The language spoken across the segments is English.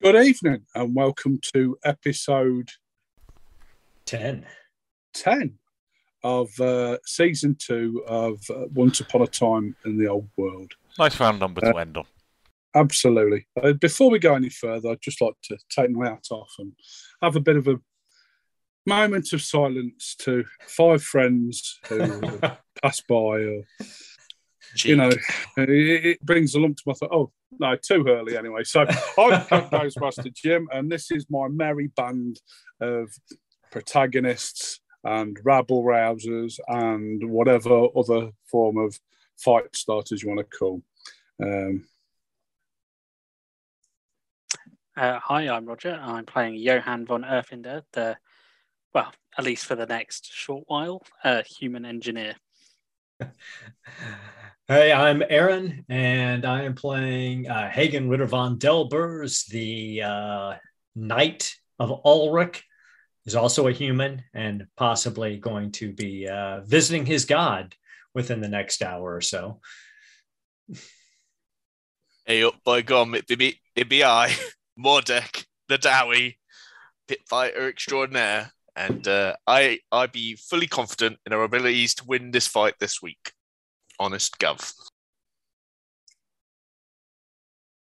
Good evening and welcome to episode 10. 10 of uh, season two of uh, Once Upon a Time in the Old World. Nice round number to end on. Absolutely. Uh, before we go any further, I'd just like to take my hat off and have a bit of a moment of silence to five friends who passed by or you know, it, it brings a lump to my throat. Oh, no, too early anyway. So I'm Camp Master Jim, and this is my merry band of protagonists and rabble rousers and whatever other form of fight starters you want to call. Um, uh, hi, I'm Roger. I'm playing Johann von Erfinder, the, well, at least for the next short while, uh, human engineer. Hey, I'm Aaron, and I am playing uh, Hagen Ritter von Delbers, the uh, Knight of Ulric. He's also a human and possibly going to be uh, visiting his god within the next hour or so. Hey up, by gum, it be, it be I, Mordek, the Dowie, pit fighter extraordinaire, and uh, I I be fully confident in our abilities to win this fight this week honest gov.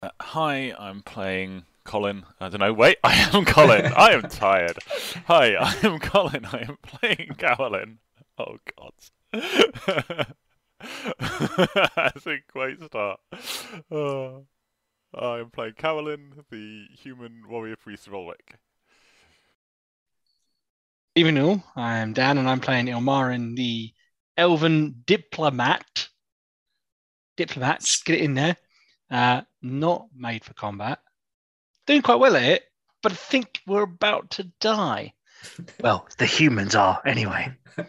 Uh, hi, I'm playing Colin. I don't know. Wait, I am Colin. I am tired. Hi, I am Colin. I am playing Carolyn. Oh God. That's a great start. Uh, I am playing Carolyn, the human warrior priest of Ulric. Even all, I am Dan, and I'm playing Ilmarin, the elven diplomat. Diplomats, get it in there. Uh, not made for combat. Doing quite well at it, but I think we're about to die. well, the humans are anyway.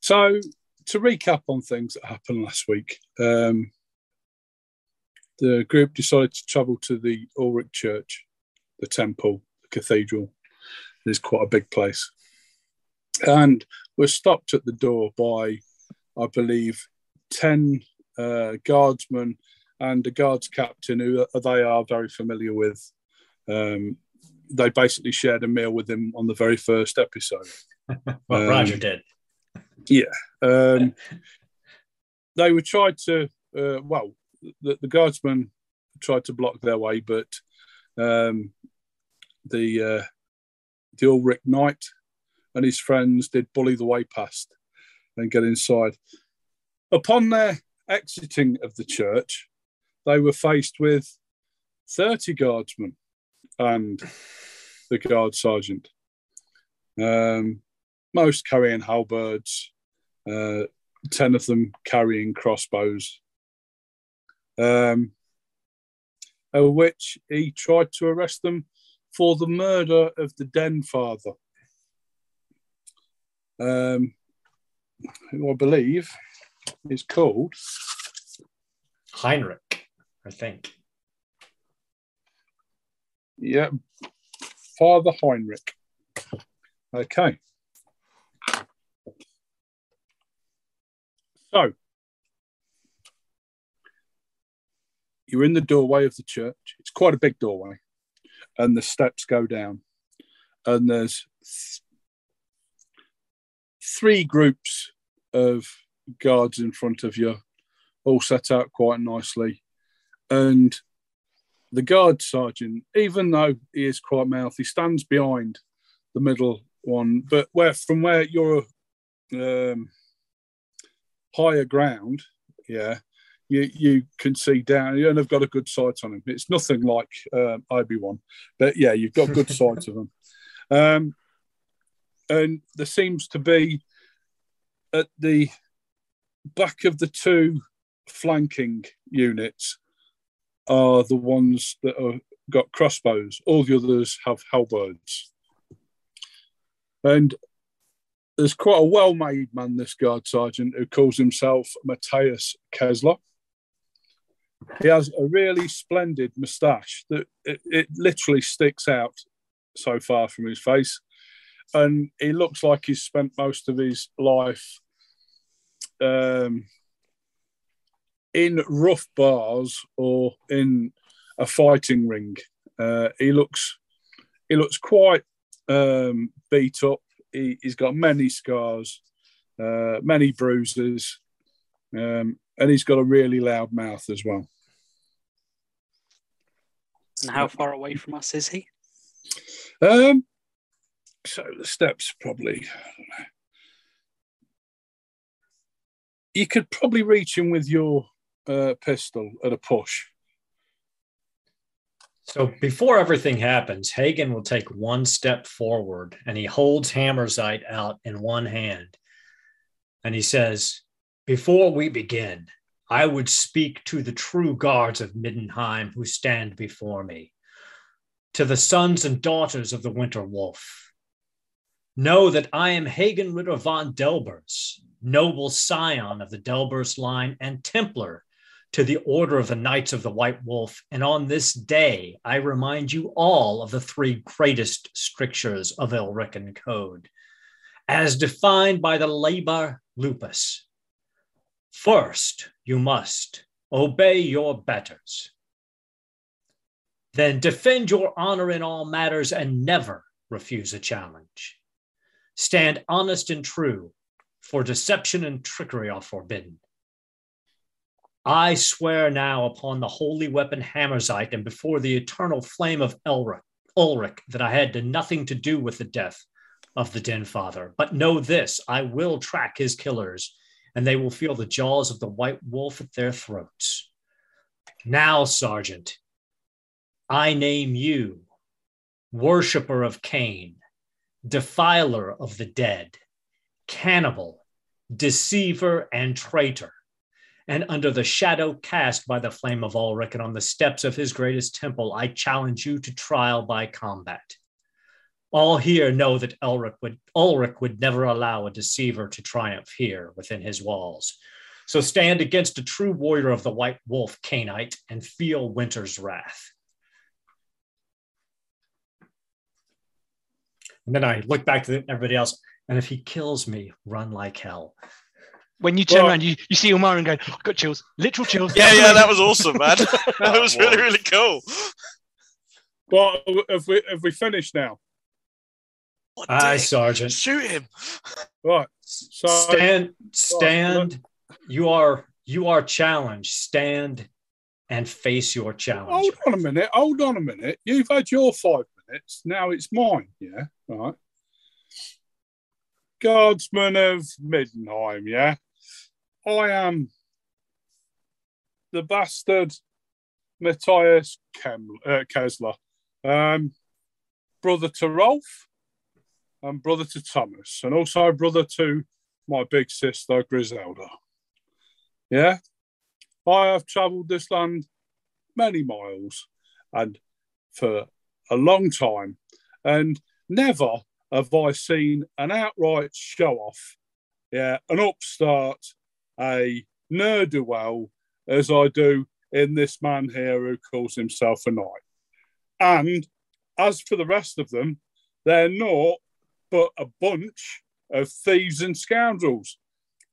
so, to recap on things that happened last week, um, the group decided to travel to the Ulric Church, the temple, the cathedral. It's quite a big place and were stopped at the door by, I believe, 10 uh, guardsmen and a guards captain who they are very familiar with. Um, they basically shared a meal with him on the very first episode. well, um, Roger did. Yeah. Um, they were tried to, uh, well, the, the, guardsmen tried to block their way, but um, the uh, the Ulric Knight and his friends did bully the way past and get inside. Upon their exiting of the church, they were faced with 30 guardsmen and the guard sergeant, um, most carrying halberds, uh, 10 of them carrying crossbows, um, which he tried to arrest them for the murder of the den father um, who I believe is called Heinrich, I think. Yeah, Father Heinrich. Okay. So, you're in the doorway of the church. It's quite a big doorway, and the steps go down, and there's three groups of guards in front of you, all set out quite nicely. And the guard sergeant, even though he is quite mouthy, stands behind the middle one. But where from where you're um, higher ground, yeah, you you can see down. You have got a good sight on him. It's nothing like um, Obi Wan, but yeah, you've got good sight of him. Um, and there seems to be at the back of the two flanking units are the ones that have got crossbows. All the others have halberds. And there's quite a well-made man, this guard sergeant, who calls himself Matthias Kessler. He has a really splendid moustache that it, it literally sticks out so far from his face and he looks like he's spent most of his life um, in rough bars or in a fighting ring. Uh, he looks he looks quite um, beat up. He, has got many scars, uh, many bruises, um, and he's got a really loud mouth as well. And how far away from us is he? Um, so the steps probably. You could probably reach him with your uh, pistol at a push. So before everything happens, Hagen will take one step forward and he holds Hammerzite out in one hand. And he says, Before we begin, I would speak to the true guards of Middenheim who stand before me, to the sons and daughters of the Winter Wolf. Know that I am Hagen Ritter von Delbers, noble scion of the Delbers line and Templar to the Order of the Knights of the White Wolf. And on this day, I remind you all of the three greatest strictures of Elrican Code, as defined by the Liber Lupus. First, you must obey your betters. Then defend your honor in all matters and never refuse a challenge. Stand honest and true, for deception and trickery are forbidden. I swear now upon the holy weapon Hammerzite and before the eternal flame of Elric, Ulric that I had nothing to do with the death of the Den Father. But know this I will track his killers, and they will feel the jaws of the white wolf at their throats. Now, Sergeant, I name you worshipper of Khaine, defiler of the dead, cannibal, deceiver, and traitor and under the shadow cast by the flame of Ulric and on the steps of his greatest temple, I challenge you to trial by combat. All here know that Ulric would, Ulric would never allow a deceiver to triumph here within his walls. So stand against a true warrior of the White Wolf Khainite and feel winter's wrath. And then I look back to everybody else, and if he kills me, run like hell. When you turn well, around, you, you see Umar and go, oh, got chills, literal chills. Yeah, yeah, that was awesome, man. that was really, really cool. Well, have we have we finished now? Aye, Sergeant. Shoot him. Right. So, stand, stand. Right. You are you are challenged. Stand and face your challenge. Hold on a minute. Hold on a minute. You've had your five minutes. Now it's mine. Yeah. Right. Guardsman of Middenheim. Yeah. I am the bastard Matthias Kem- uh, Kessler, um, brother to Rolf, and brother to Thomas, and also brother to my big sister Griselda. Yeah, I have travelled this land many miles and for a long time, and never have I seen an outright show off, yeah, an upstart a ne'er do well as I do in this man here who calls himself a knight. And as for the rest of them, they're not but a bunch of thieves and scoundrels.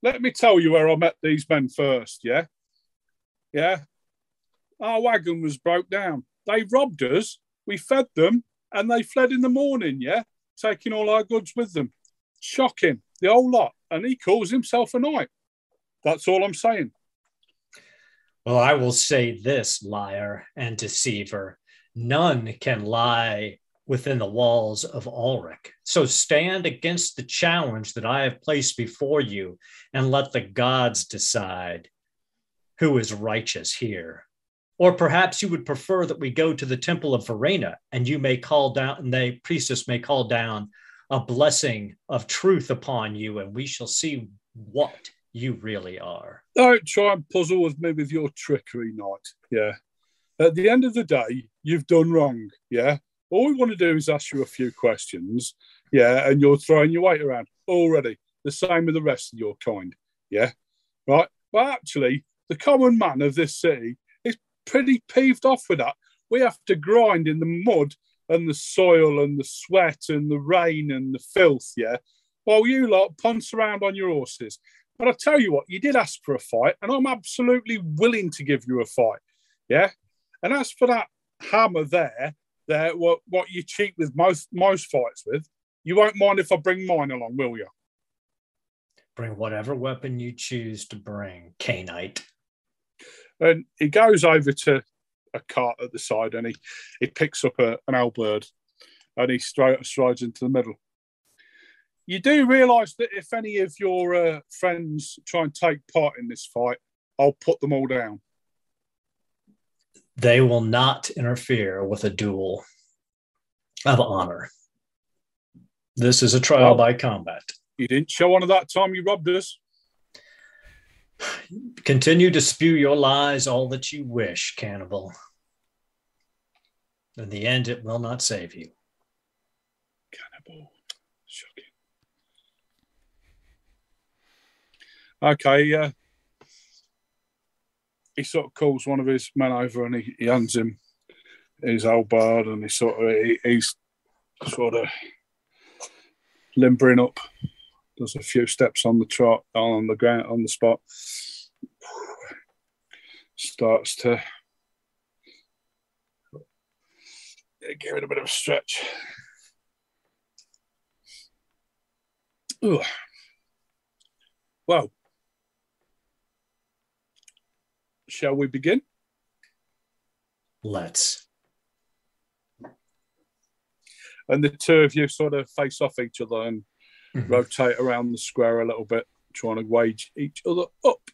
Let me tell you where I met these men first, yeah? Yeah. Our wagon was broke down. They robbed us, we fed them, and they fled in the morning, yeah? Taking all our goods with them. Shocking, the whole lot. And he calls himself a knight. That's all I'm saying. Well, I will say this, liar and deceiver. None can lie within the walls of Ulric. So stand against the challenge that I have placed before you and let the gods decide who is righteous here. Or perhaps you would prefer that we go to the temple of Verena and you may call down, and the priestess may call down a blessing of truth upon you, and we shall see what you really are. Don't try and puzzle with me with your trickery, Knight. Yeah. At the end of the day, you've done wrong. Yeah. All we want to do is ask you a few questions. Yeah. And you're throwing your weight around already. The same with the rest of your kind. Yeah. Right. Well, actually, the common man of this city pretty peeved off with that. We have to grind in the mud and the soil and the sweat and the rain and the filth. Yeah. While you lot ponce around on your horses but I tell you what, you did ask for a fight, and I'm absolutely willing to give you a fight. Yeah. And as for that hammer there, there what what you cheat with most most fights with, you won't mind if I bring mine along, will you? Bring whatever weapon you choose to bring, Khainite. And he goes over to a cart at the side and he, he picks up a, an albird and he stri- strides into the middle. You do realise that if any of your uh, friends try and take part in this fight, I'll put them all down. They will not interfere with a duel of honor. This is a trial Well- by combat. You didn't show one of that time you robbed us. Continue to spew your lies all that you wish, cannibal. In the end, it will not save you. Cannibal. Shocking. Okay, uh, he sort of calls one of his men over and he, he hands him his albard and he sort of he, he's sort of limbering up, does a few steps on the trot on the ground on the spot, starts to give it a bit of a stretch. Ugh. Well, shall we begin? Let's. And the two of you sort of face off each other and Mhm. rotate around the square a little bit, trying to wage each other up.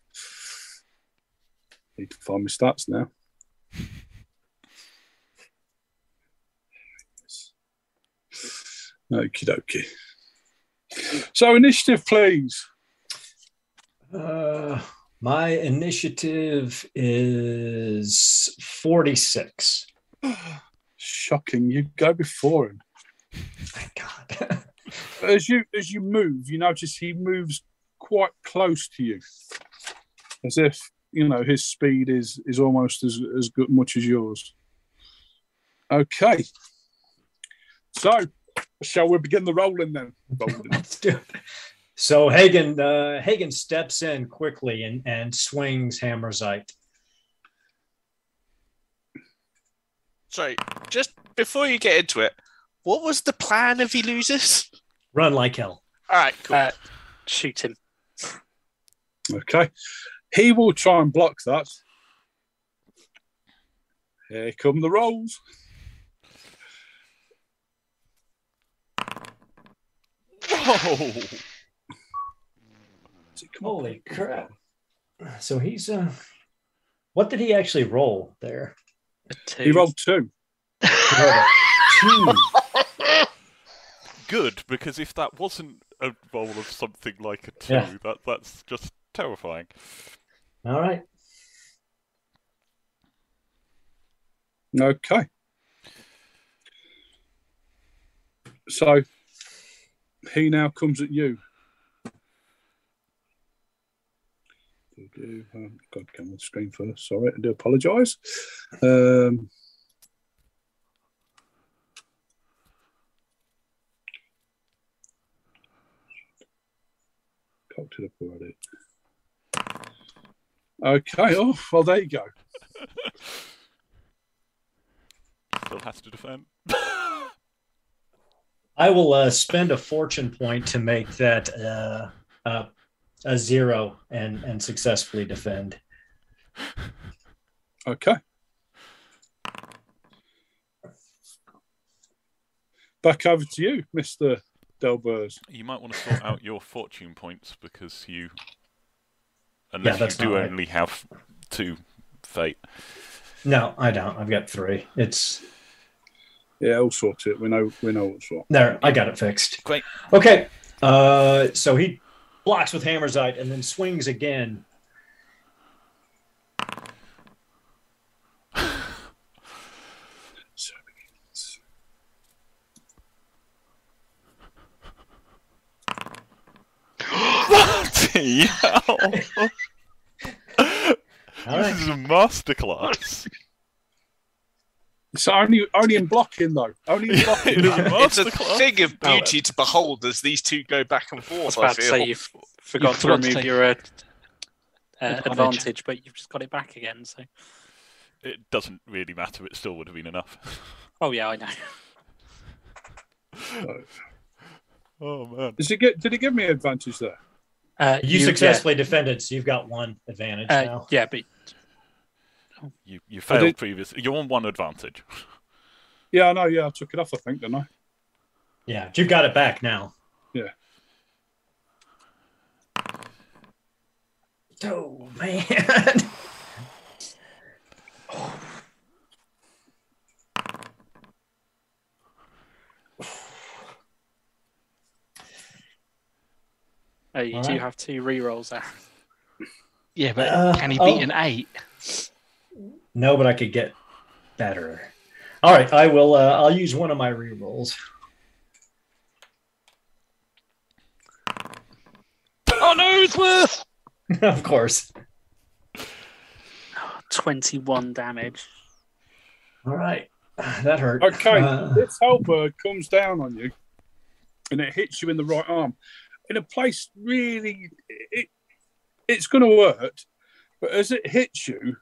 Need to find my stats now. Okie dokie. So, initiative, please. Uh, my initiative is 46. Shocking! You go before him. Thank God. As you as you move, you notice he moves quite close to you, as if you know his speed is is almost as as good much as yours. Okay. So, shall we begin the rolling then? Let's do it. So Hagen, uh, Hagen steps in quickly and, and swings Hammerzite. Sorry, just before you get into it, what was the plan if he loses? Run like hell. All right, cool. Uh, shoot him. Okay. He will try and block that. Here come the rolls. Whoa! Holy crap! So he's uh, what did he actually roll there? A two. He rolled two. He rolled two. Good, because if that wasn't a roll of something like a two, Yeah. that that's just terrifying. All right. Okay. So he now comes at you. Do- um, God, get on the screen first. Sorry, I do apologise. Um, cocked it up already. Okay. Oh, well, there you go. Still has to defend. I will uh, spend a fortune point to make that uh, uh, a zero and and successfully defend. Okay. Back over to you, Mr. Delbers. you might want to sort out your fortune points because you, unless that's you do not right. only have two fate. No, I don't. I've got three. It's Yeah, I'll sort it. We know we know what's what. there. I got it fixed. Great. Okay. Uh, so he blocks with Hammerzite and then swings again. So Bloody hell! This is a masterclass. It's only only in blocking though. Only in blocking. It is a It's a thing of beauty to behold as these two go back and I was forth. I, about to feel. say you've forgot to forgot to remove take your uh, uh, advantage. advantage, but you've just got it back again. So it doesn't really matter. It still would have been enough. Oh yeah, I know. oh man. Does it get? Did it give me advantage there? Uh, You yeah, successfully defended, so you've got one advantage Uh, now. yeah, but You you failed did- previously. You're on one advantage. Yeah, I know. Yeah, I took it off. I think, didn't I? Yeah, you've got it back now. Yeah. Oh man. uh, you All do right. have two re-rolls there. Yeah, but Uh, can he oh. beat an eight? no, but I could get better. All right, I will. Uh, I'll use one of my rerolls. Oh no, it's worse. of course. Twenty-one damage. All right, that hurt. Okay, Uh, this halberd comes down on you, and it hits you in the right arm, in a place really. It, it's going to hurt, but as it hits you,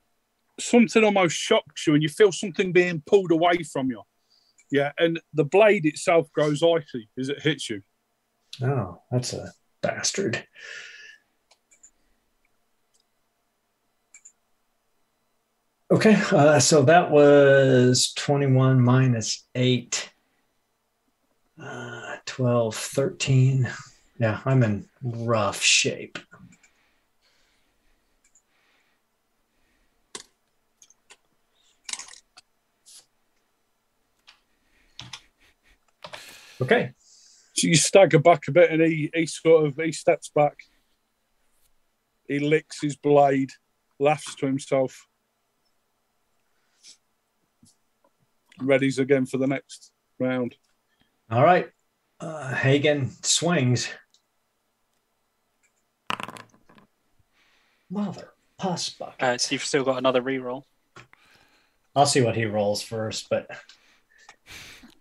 something almost shocks you, and you feel something being pulled away from you. Yeah, and the blade itself grows icy as it hits you. oh, that's a bastard. Okay, uh, so that was 21 minus 8, uh, 12, 13. Yeah, I'm in rough shape. Okay. So you stagger back a bit, and he he sort of he steps back. He licks his blade, laughs to himself, readies again for the next round. All right. Uh, Hagen swings. Mother pus bucket. Uh, so you've still got another re-roll. I'll see what he rolls first, but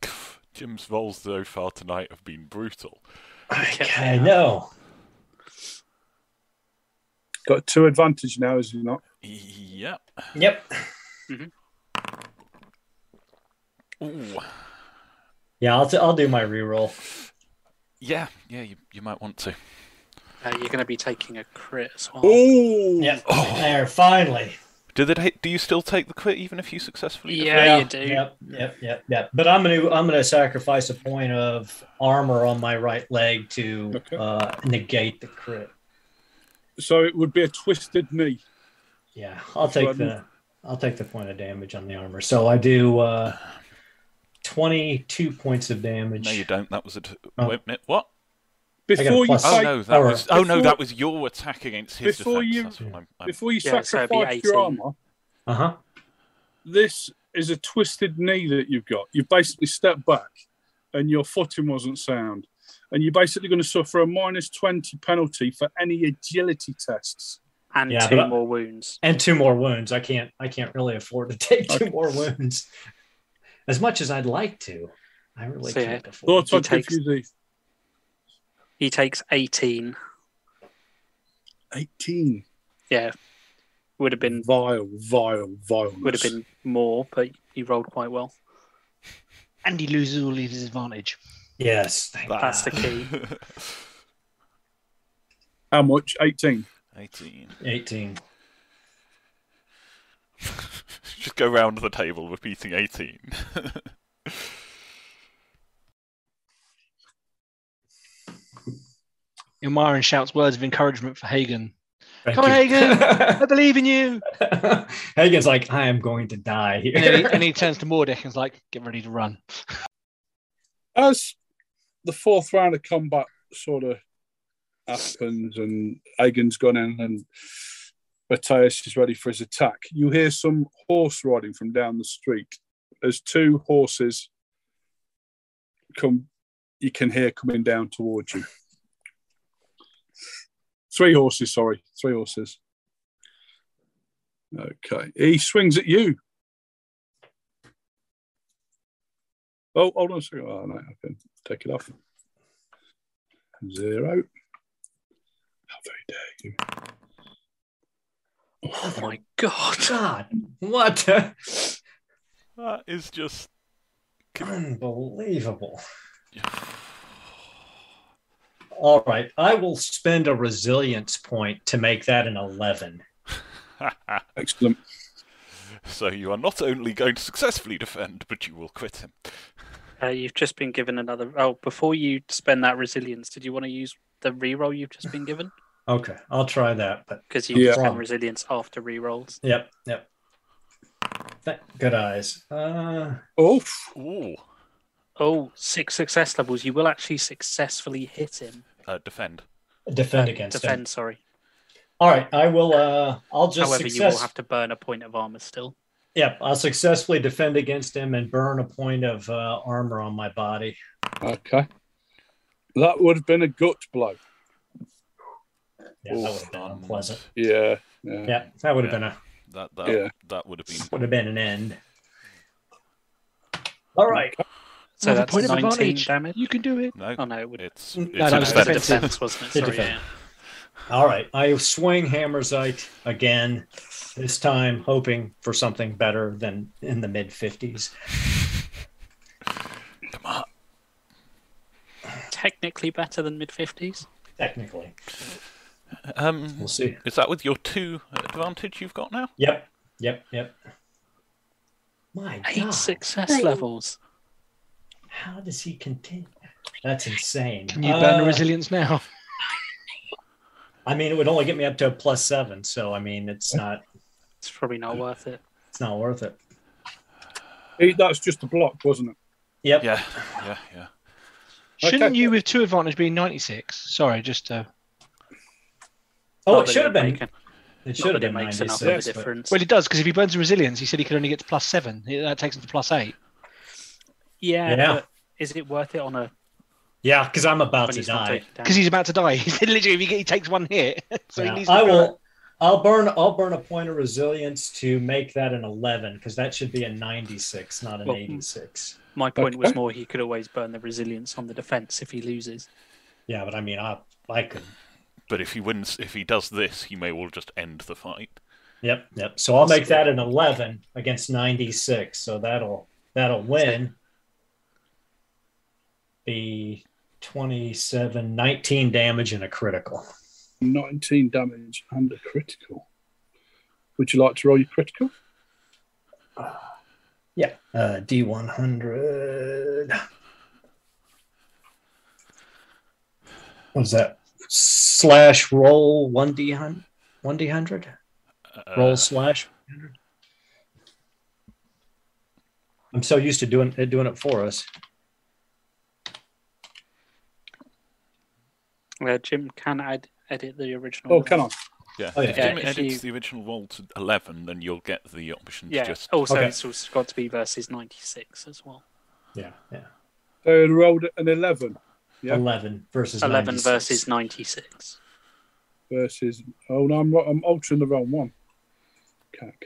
Jim's rolls so far tonight have been brutal. Okay, I know. Got two advantage now, is he not? Yep. Yep. Ooh. Yeah, I'll, t- I'll do my reroll. Yeah, yeah, you, you might want to. Uh, you're going to be taking a crit as well. Oh, Yep. Oh. There, finally. Do they? Do you still take the crit even if you successfully? defend? Yeah, you do. Yep, yep, yep, yep. But I'm gonna I'm gonna sacrifice a point of armor on my right leg to Okay. uh, negate the crit. So it would be a twisted knee. Yeah, I'll That's take what I the I'll take the point of damage on the armor. So I do uh, twenty two points of damage. No, you don't. That was a. T- Oh. Wait a minute. What? Before you plus- Oh no, that was. Oh no, that was your attack against his Before defense. you- That's what I'm, I'm- before you Yeah, so be your armor, Uh huh. this is a twisted knee that you've got. You've basically stepped back, and your footing wasn't sound, and you're basically going to suffer a minus twenty penalty for any agility tests. And Yeah, two more wounds. And two more wounds. I can't I can't really afford to take two Okay. more wounds. As much as I'd like to, I really So, can't afford. Thought He I'd takes- you the He takes 18. eighteen. Yeah, would have been Vile, vile, vile. would have been more, but he rolled quite well. And he loses all of his advantage. Yes, thank That- That's the key. how much? Eighteen. 18. eighteen. Just go round the table repeating 18. Ilmarin shouts words of encouragement for Hagen. Thank Come on, you. Hagen! I believe in you. Hagen's like, I am going to die here. And he, and he turns to Mordek and is like, get ready to run. As the fourth round of combat sort of happens, and Hagen's gone in, and Matthias is ready for his attack, you hear some horse riding from down the street. As two horses come, you can hear coming down towards you. Three horses, sorry, three horses. Okay, he swings at you. Oh, hold on a second. Oh, no, I can take it off. Zero. How very dare you? Oh my god. God, what? the- That is just. Unbelievable. All right, I will spend a resilience point to make that an 11. Excellent. so you are not only going to successfully defend, but you will quit him. Uh, you've just been given another. Oh, before you spend that resilience, did you want to use the reroll you've just been given? Okay, I'll try that. But Because you Yeah. can spend resilience after rerolls. yep, yep. Th- Good eyes. Uh, Oof. Ooh. Oh, six success levels. You will actually successfully hit him. Uh, defend. defend Uh, against defend, him. sorry. All right, I will. Uh, I'll just However, you will have to burn a point of armor still. Yep, I'll successfully defend against him and burn a point of uh, armor on my body. Okay. That would have been a gut blow. Yeah, that would have been unpleasant. Yeah. Yeah. Yeah, that would have been a That that Yeah. that would have been. would have been an end. All right. So Another that's point of 19 advantage. damage. You can do it. No, Oh no, it would. it's No, it's no, a no, It's it's defense. defense. defense, wasn't it? It's Sorry, defense. yeah. All right. I swing Hammerzite again, this time hoping for something better than in the mid 50s. Come on. Technically better than mid 50s. Technically. Um, We'll see. is that with your two advantage you've got now? Yep. Yep. Yep. My Eight God. success Hey. levels. How does he continue? That's insane. Can you burn the Uh, resilience now? I mean, it would only get me up to a plus seven. So, I mean, it's not, It's probably not worth it. it's not worth it. He, that's just a block, wasn't it? Yep. Yeah, yeah, yeah. Shouldn't Okay. you, with two advantage, be 96? Sorry, just uh, Oh, Not it should have been. make a- It not should have been it makes 96. a but- difference. well, it does because if he burns the resilience, he said he could only get to plus seven. That takes him to plus eight. Yeah, Yeah. but is it worth it on a Yeah, because I'm about to die. Because he's about to die. He literally, if he, he takes one hit, so Yeah, he needs. To I burn- will. I'll burn. I'll burn a point of resilience to make that an eleven because that should be a ninety-six, not an Well, eighty-six. My point was more he could always burn the resilience on the defense if he loses. Yeah, but I mean, I I could. But if he wins, if he does this, he may well just end the fight. Yep, yep. So I'll make that an eleven against ninety-six. So that'll that'll win. Be 27, 19 damage and a critical. 19 damage and a critical. Would you like to roll your critical? Yeah, uh, D one hundred. What's that? Slash roll one D hundred. One D hundred. Uh, Roll slash. 100. I'm so used to doing it doing it for us. Uh, Jim can add, edit the original. Oh, can I? Yeah. Oh, yeah. If Yeah, Jim if edits you- the original roll to eleven, then you'll get the option to just. Also, Okay. it's also got to be versus 96 as well. Yeah, yeah. They rolled an 11 Yeah. Eleven versus 11 96. versus 96. versus. Oh, no, I'm, I'm altering the wrong one. Cack.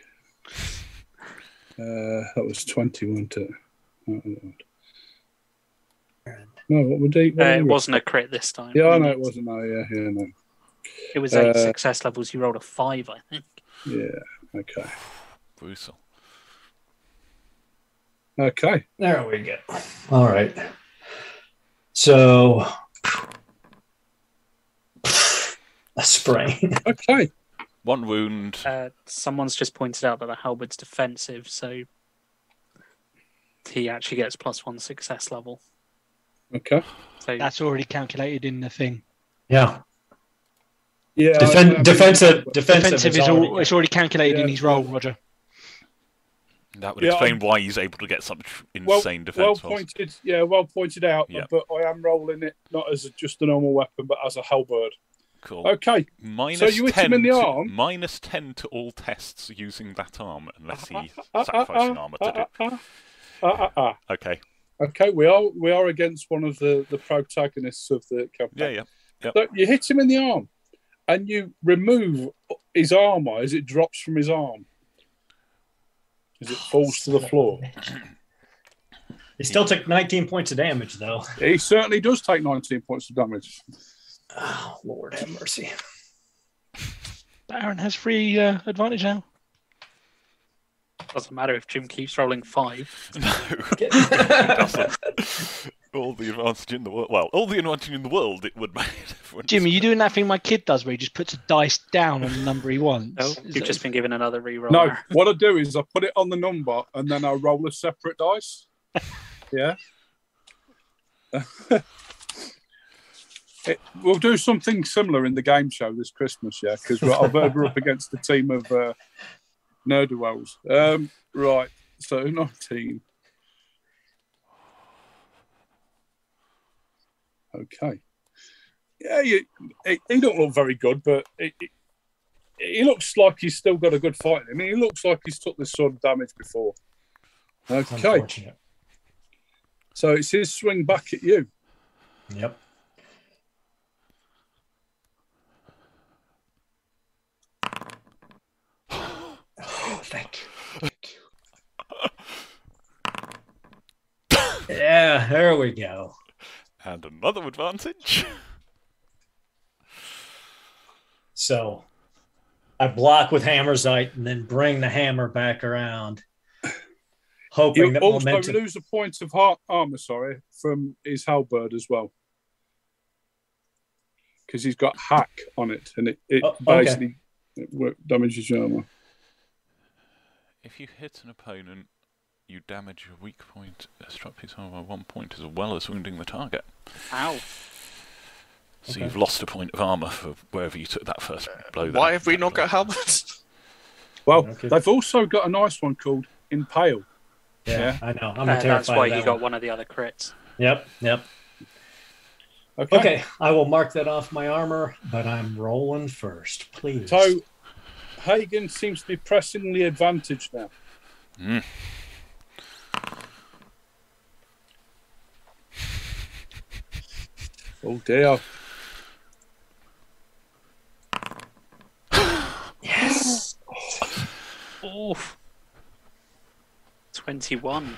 Uh, that was 20, wasn't? Oh, Lord. No, what would he? Uh, it would wasn't a crit this time. Yeah, I know it wasn't. No, yeah, yeah, no. It was eight Uh, success levels. You rolled a five, I think. Yeah, okay. Brutal. Okay. There we go. All right. So a sprain. Okay. One wound. Uh, someone's just pointed out that the halberd's defensive, so he actually gets plus one success level. Okay. So That's already calculated in the thing. Yeah. Yeah. Defen- I- defensive, defensive, Defensive is all, already- it's already calculated in his roll, Roger. That would Yeah, explain why he's able to get such insane well defense Well pointed. Yeah, well pointed out. Yeah. But I am rolling it not as a, just a normal weapon, but as a halberd. Cool. Okay. Minus you hit 10 him in the to, arm? minus 10 to all tests using that arm, unless he sacrifices an armor to do. ah, ah, ah. Okay. Okay, we are we are against one of the the protagonists of the campaign. Yeah, yeah. So you hit him in the arm, and you remove his armor as it drops from his arm, as it falls to the floor. He still took 19 points of damage, though. He certainly does take 19 points of damage. Oh, Lord have mercy. But Aaron has free uh, advantage now. Doesn't matter if Jim keeps rolling five. No, it doesn't. all the advantage in the world. Well, all the advantage in the world it would make a difference. Jim, are you doing that thing my kid does where he just puts a dice down on the number he wants? No, Is you've that- just been given another reroll. No, what I do is I put it on the number and then I roll a separate dice. Yeah. It, we'll do something similar in the game show this Christmas, yeah, because we're, we're we're up against a team of uh, Nerdwells. Um, right, so 19. Okay. Yeah, you, he, he don't look very good, but he, he- he looks like he's still got a good fight in him. He looks like he's took this sort of damage before. Okay, so it's his swing back at you. Yep. Yeah, there we go. And another advantage. So I block with Hammerzite and then bring the hammer back around, hoping You that also momentum. lose a point of heart armor, sorry, from his halberd as well. Because he's got hack on it and it, it Oh, okay. basically it damages your armor. If you hit an opponent, you damage a weak point, a struck piece armor by one point, as well as wounding the target. Ow. So Okay. you've lost a point of armor for wherever you took that first blow. Why there. have we not got helmets? Well, Okay. they've also got a nice one called Impale. yeah, I know. I'm Uh, terrified. that's why of that you got one. one of the other crits. Yep, yep. Okay. Okay, I will mark that off my armor, but I'm rolling first, please. So Hagen seems to be pressingly advantaged now. Mm. Oh dear. yes. Oof. 21.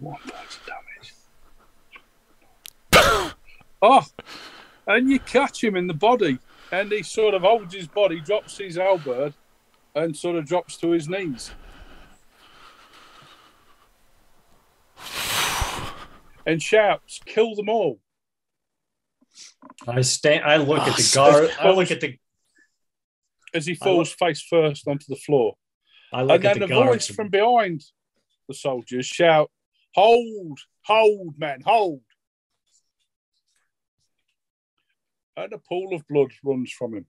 One point of damage. oh, and you catch him in the body, and he sort of holds his body, drops his halberd, and sort of drops to his knees. And shouts, "Kill them all!" I stand. I look Oh, at the ah, guard. I look at the. As he falls face first onto the floor. I look and then the a voice from behind the soldiers shout, "Hold, hold, man, hold!" And a pool of blood runs from him.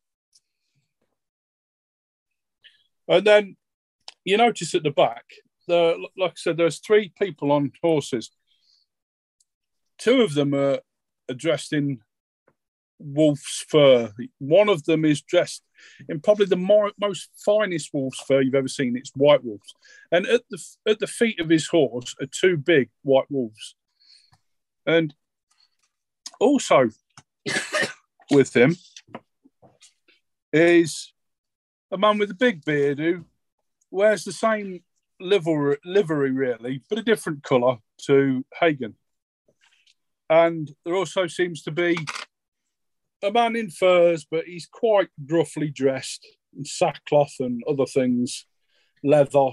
And then you notice at the back, the like I said, there's three people on horses. Two of them are dressed in wolf's fur. One of them is dressed in probably the more, most finest wolf's fur you've ever seen. It's white wolves, and at the at the feet of his horse are two big white wolves, and also with him is a man with a big beard who wears the same livery, livery really, but a different colour to Hagen. And there also seems to be a man in furs, but he's quite gruffly dressed in sackcloth and other things, leather.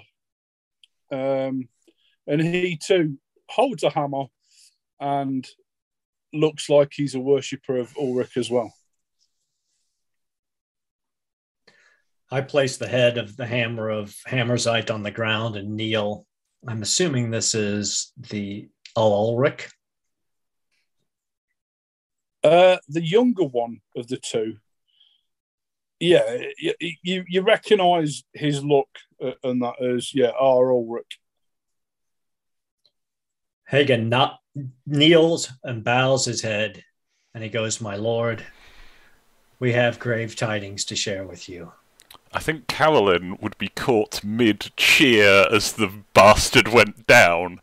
Um, and he too holds a hammer and looks like he's a worshipper of Ulric as well. I place the head of the hammer of Hammerzite on the ground and kneel. I'm assuming this is the Ulric. Uh, the younger one of the two, yeah, you, you, you recognise his look uh, and that is yeah, Ar-Ulric. Hagen not kneels and bows his head, and he goes, "My lord, we have grave tidings to share with you." I think Carolyn would be caught mid cheer as the bastard went down.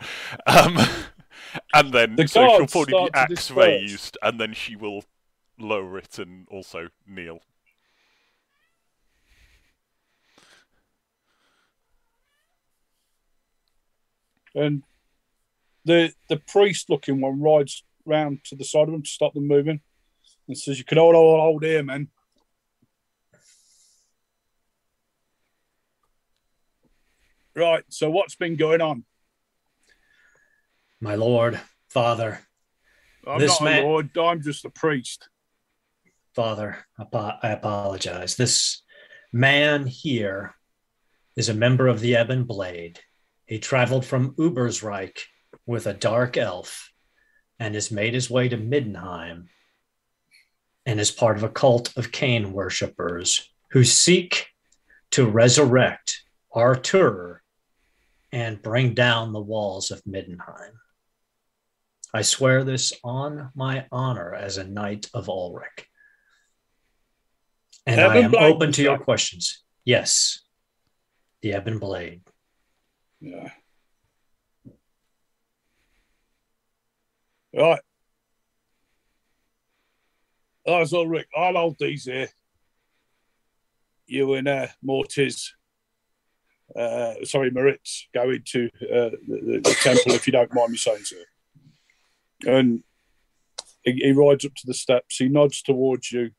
Um, And then the so she'll probably be axe raised, and then she will lower it and also kneel. And the the priest looking one rides round to the side of them to stop them moving and says, You can all hold, hold here, man. Right, so what's been going on? My lord, father, I'm This not man- lord. I'm just a priest. father, I apologize. This man here is a member of the Ebon Blade. He traveled from Ubersreik with a dark elf and has made his way to Middenheim and is part of a cult of Khaine worshippers who seek to resurrect Artur and bring down the walls of Middenheim. I swear this on my honor as a knight of Ulric. And I am Blade, open to your questions. Yes, the Ebon Blade. Yeah. Right. That's all, Rick. I'll hold these here. You and uh, Mortis, uh, sorry, Maritz, go into uh, the, the temple if you don't mind me saying so. And he, he rides up to the steps. He nods towards you,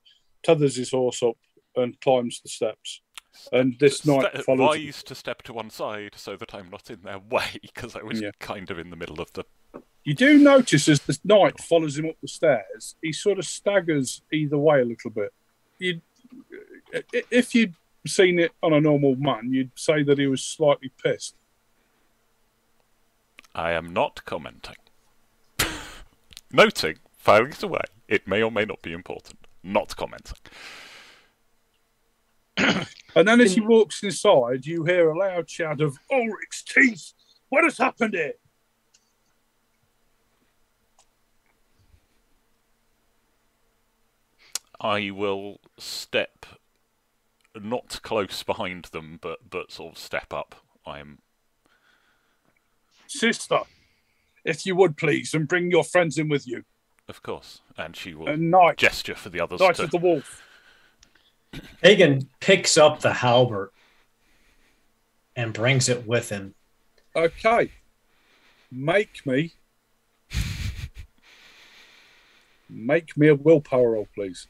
tethers his horse up, and climbs the steps. And this knight Ste- follows. Wise to step to one side so that I'm not in their way because I was Yeah. kind of in the middle of the. You do notice as the knight follows him up the stairs, he sort of staggers either way a little bit. You, if you'd seen it on a normal man, you'd say that he was slightly pissed. I am not commenting. Noting, filing it away. It may or may not be important. Not commenting. And then as he walks inside, you hear a loud shout of oh, Ulric's teeth. What has happened here? I will step not close behind them, but but sort of step up. I am Sister, if you would please, and bring your friends in with you. of course, and she will And knight, gesture for the others knight to. of the wolf. Hagen picks up the halberd and brings it with him. Okay. Make me. Make me a willpower roll, please.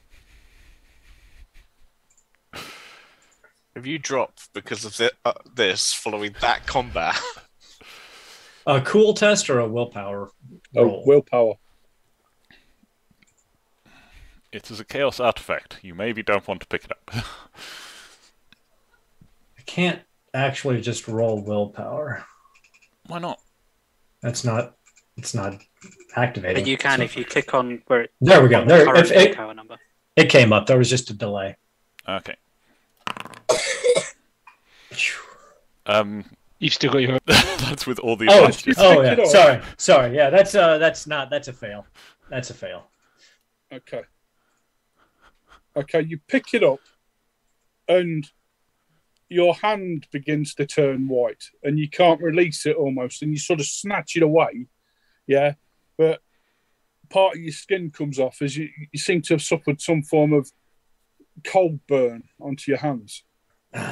Have you dropped because of thi- uh, this following that combat? A cool test or a willpower Oh, roll? willpower. It is a chaos artifact. You maybe don't want to pick it up. I can't actually just roll willpower. Why not? That's not. It's not activated. But you can So- if you click on where it, There we go. on the There. If it, willpower number. it came up. There was just a delay. Okay. Um, You've still got your. that's with all the Oh, oh yeah. Sorry, sorry. Yeah, that's uh, that's not. That's a fail. That's a fail. Okay. Okay, you pick it up and your hand begins to turn white and you can't release it almost and you sort of snatch it away. Yeah. But part of your skin comes off as you, you seem to have suffered some form of cold burn onto your hands.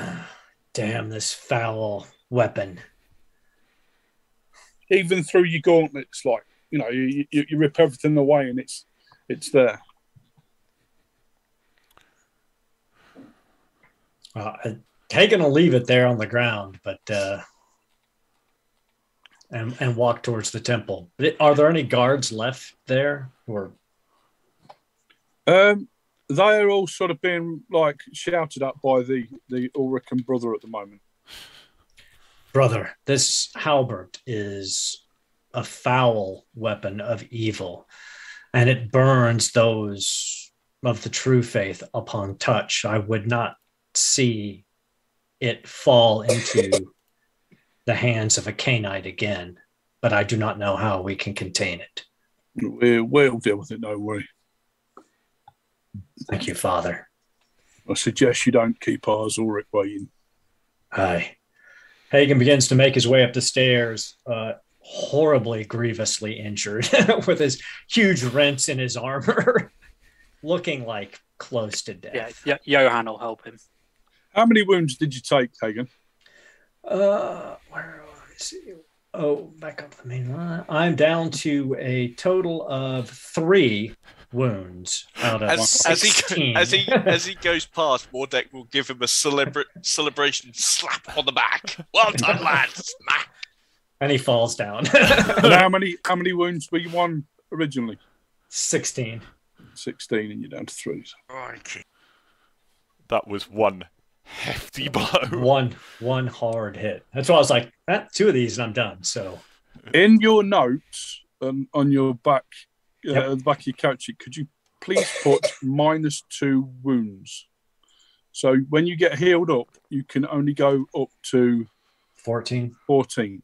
Damn this foul weapon. Even through your gauntlets, like, you know, you, you, you rip everything away and it's it's there. Uh, Hagen will leave it there on the ground, but uh, and and walk towards the temple. Are there any guards left there? Or Um, they are all sort of being like shouted at by the the Ulrican brother at the moment. Brother, this halberd is a foul weapon of evil, and it burns those of the true faith upon touch. I would not see it fall into the hands of a Khainite again, but I do not know how we can contain it. We, we'll deal with it, no worry. Thank you, Father. I suggest you don't keep ours Ulric waiting. Aye. Hagen begins to make his way up the stairs, uh, horribly, grievously injured, with his huge rents in his armor, looking like close to death. Yeah, Yo- Johan will help him. How many wounds did you take, Hagen? Uh, where is he? Oh, back up the main line. I'm down to a total of three wounds out of As, as he as he as he goes past, Mordek will give him a celebra- celebration slap on the back. Well done, lads. and he falls down. How many how many wounds were you on originally? 16. Sixteen, and you're down to three. That was one hefty blow. One one hard hit. That's why I was like, eh, two of these and I'm done. So In your notes um, on your back, uh, Yep. the back of your couch sheet, could you please put minus two wounds? So when you get healed up, you can only go up to 14. 14.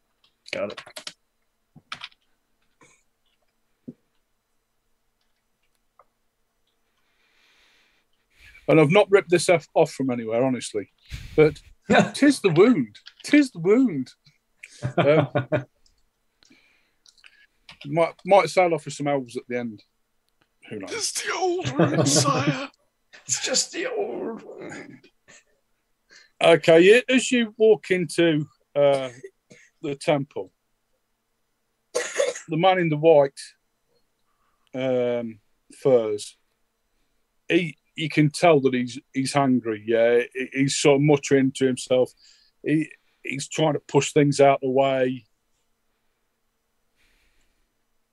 Got it. And I've not ripped this off off from anywhere, honestly. But tis the wound. Tis the wound. Um, might, might sail off with some elves at the end. Who knows? It's the old wound, sire. it's just the old one. Okay, as you walk into uh, the temple, the man in the white um, furs, he you can tell that he's he's hungry. Yeah, He- he's sort of muttering to himself. He he's trying to push things out the way.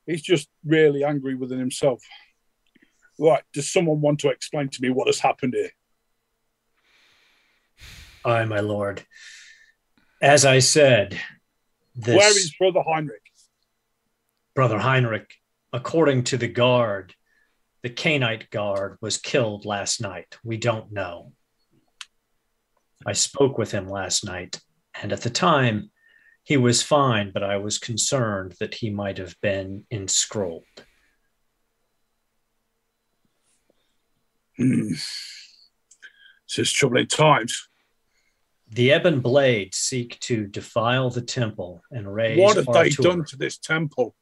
He's just really angry within himself. Right, does someone want to explain to me what has happened here? Aye, my lord. As I said, this Where is Brother Heinrich? brother Heinrich, according to the guard, the Khainite guard was killed last night. We don't know. I spoke with him last night, and at the time, he was fine, but I was concerned that he might have been enscrolled. Hmm. This is troubling times. The Ebon Blade seek to defile the temple and raise. What have they done to this temple?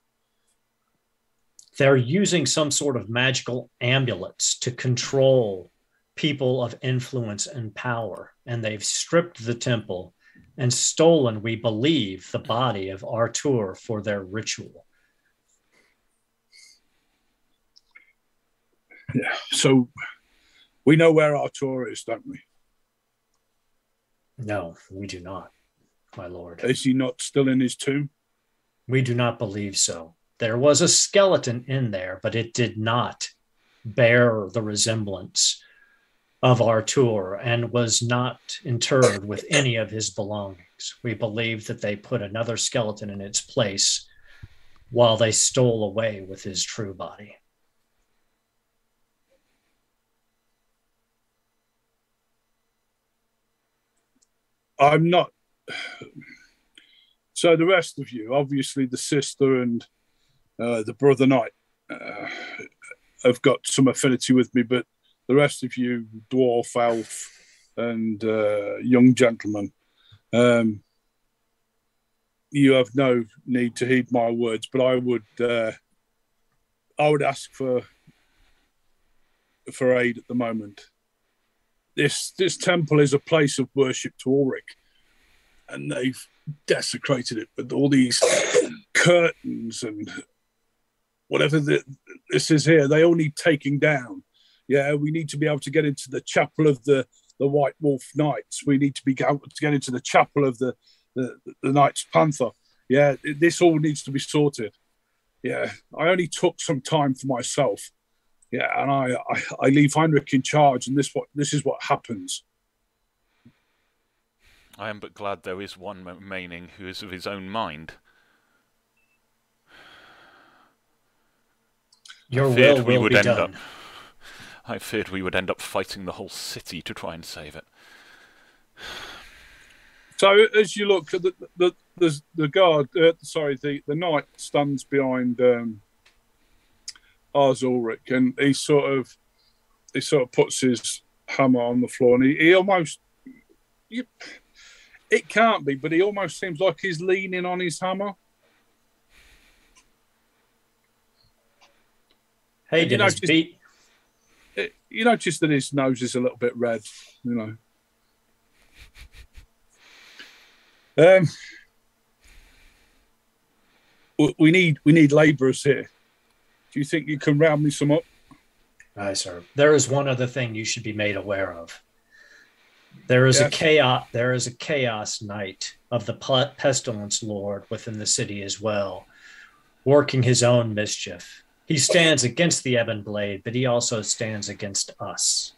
they're using some sort of magical amulets to control people of influence and power. And they've stripped the temple and stolen, we believe, the body of Artur for their ritual. Yeah. So we know where Artur is, don't we? No, we do not, my lord. Is he not still in his tomb? We do not believe so. There was a skeleton in there, but it did not bear the resemblance of Artur and was not interred with any of his belongings. We believe that they put another skeleton in its place while they stole away with his true body. I'm not. So the rest of you, obviously the sister and uh, the brother knight, uh, have got some affinity with me, but the rest of you, dwarf, elf, and uh, young gentlemen, um, you have no need to heed my words. But I would, uh, I would ask for for aid at the moment. This this temple is a place of worship to Ulric, and they've desecrated it with all these curtains and whatever the, this is here. They all need taking down. Yeah, we need to be able to get into the chapel of the the White Wolf Knights. We need to be able to get into the chapel of the the, the Knights Panther. Yeah, this all needs to be sorted. Yeah, I only took some time for myself. Yeah, and I, I, I leave Heinrich in charge, and this what this is what happens. I am but glad there is one remaining who is of his own mind. Your feared will we will would be end done. up. I feared we would end up fighting the whole city to try and save it. So as you look, the the the, the guard, uh, sorry, the the knight stands behind um, Ars Ulric, and he sort of he sort of puts his hammer on the floor, and he, he almost you, it can't be, but he almost seems like he's leaning on his hammer. Hey, You know, his just- beat? It, you notice that his nose is a little bit red, you know. Um, we- need we need labourers here. Do you think you can round me some up? Aye, sir. There is one other thing you should be made aware of. There is a chaos. There is a chaos knight of the pestilence lord within the city as well, working his own mischief. He stands against the Ebon Blade, but he also stands against us.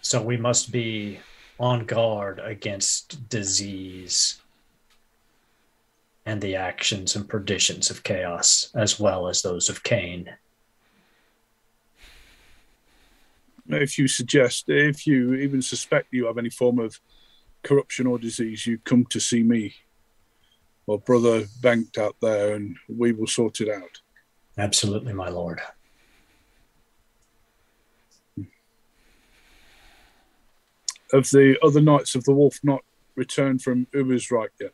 So we must be on guard against disease and the actions and perditions of chaos, as well as those of Khaine. If you suggest, if you even suspect you have any form of corruption or disease, you come to see me or brother Banked out there, and we will sort it out. Absolutely, my lord. Have the other knights of the Wolf not returned from Ubersreik yet?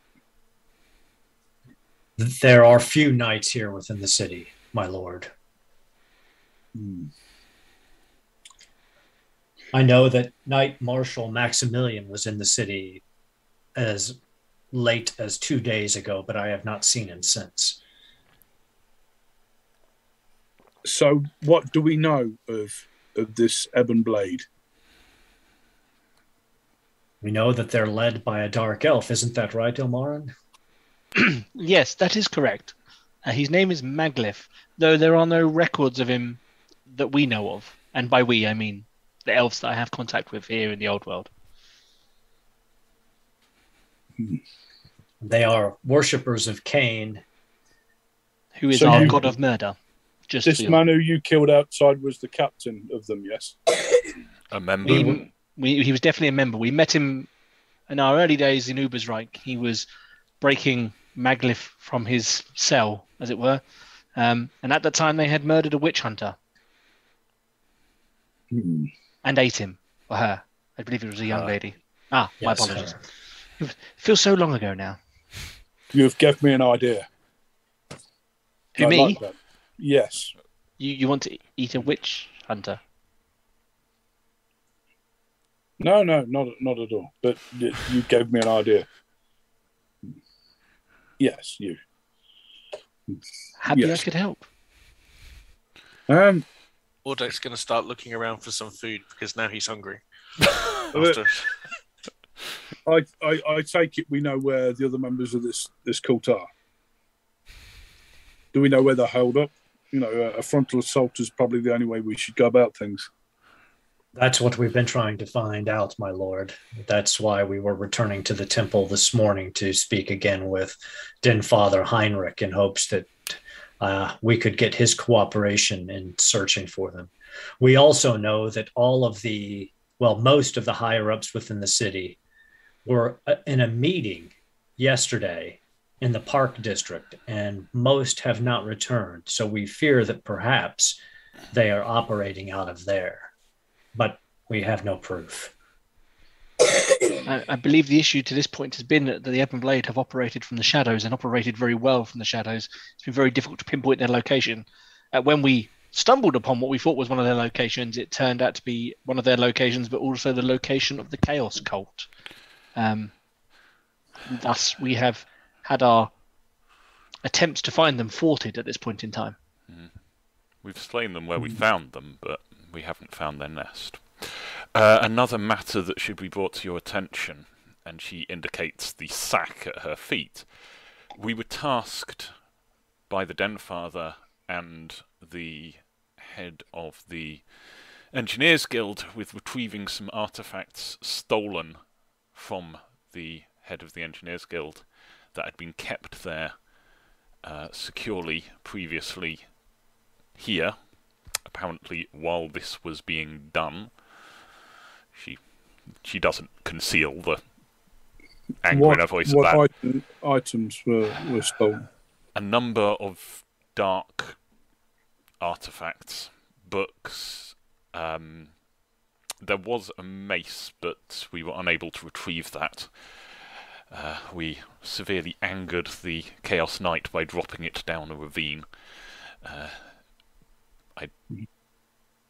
There are few knights here within the city, my lord. Hmm. I know that Knight Marshal Maximilian was in the city as late as two days ago, but I have not seen him since. So, what do we know of of this Ebon Blade? We know that they're led by a dark elf, isn't that right, Ilmarin? Yes, that is correct. Uh, his name is Maglif, though there are no records of him that we know of. And by we, I mean the elves that I have contact with here in the old world. They are worshippers of Khaine. Who is So our you- god of murder? Just This man who you killed outside was the captain of them, yes? A member. we, we, he was definitely a member. We met him in our early days in Ubersreik. He was breaking Maglif from his cell, as it were. Um, and at that time, they had murdered a witch hunter Hmm. and ate him or her. I believe it was a young Her. lady. Ah, my apologies. her. It feels so long ago now. You've given me an idea. Who I me? like that. Yes. You you want to eat a witch hunter? No, no, not not at all. But y- you gave me an idea. Yes, you. Happy Yes. I could help. Um, Ordek's going to start looking around for some food because now he's hungry. After- I, I I take it we know where the other members of this this cult are. Do we know where they're held up? You know, a, frontal assault is probably the only way we should go about things. That's what we've been trying to find out, my lord. That's why we were returning to the temple this morning to speak again with Den Father Heinrich in hopes that uh, we could get his cooperation in searching for them. We also know that all of the, well, most of the higher ups within the city were uh, in a meeting yesterday in the park district, and most have not returned. So we fear that perhaps they are operating out of there but we have no proof. I, I believe the issue to this point has been that the Ebon Blade have operated from the shadows and operated very well from the shadows. It's been very difficult to pinpoint their location. Uh, when we stumbled upon what we thought was one of their locations, it turned out to be one of their locations, but also the location of the Chaos Cult. Um, thus, we have had our attempts to find them thwarted at this point in time. We've slain them where we found them, but we haven't found their nest. Uh, another matter that should be brought to your attention, and she indicates the sack at her feet. We were tasked by the Den Father and the head of the Engineers Guild with retrieving some artifacts stolen from the head of the Engineers Guild that had been kept there uh, securely previously here, apparently while this was being done. She she doesn't conceal the anger what in her voice what about item, items were, were stolen? a number of dark artifacts, books. Um, there was a mace, but we were unable to retrieve that. Uh, we severely angered the Chaos Knight by dropping it down a ravine. Uh, I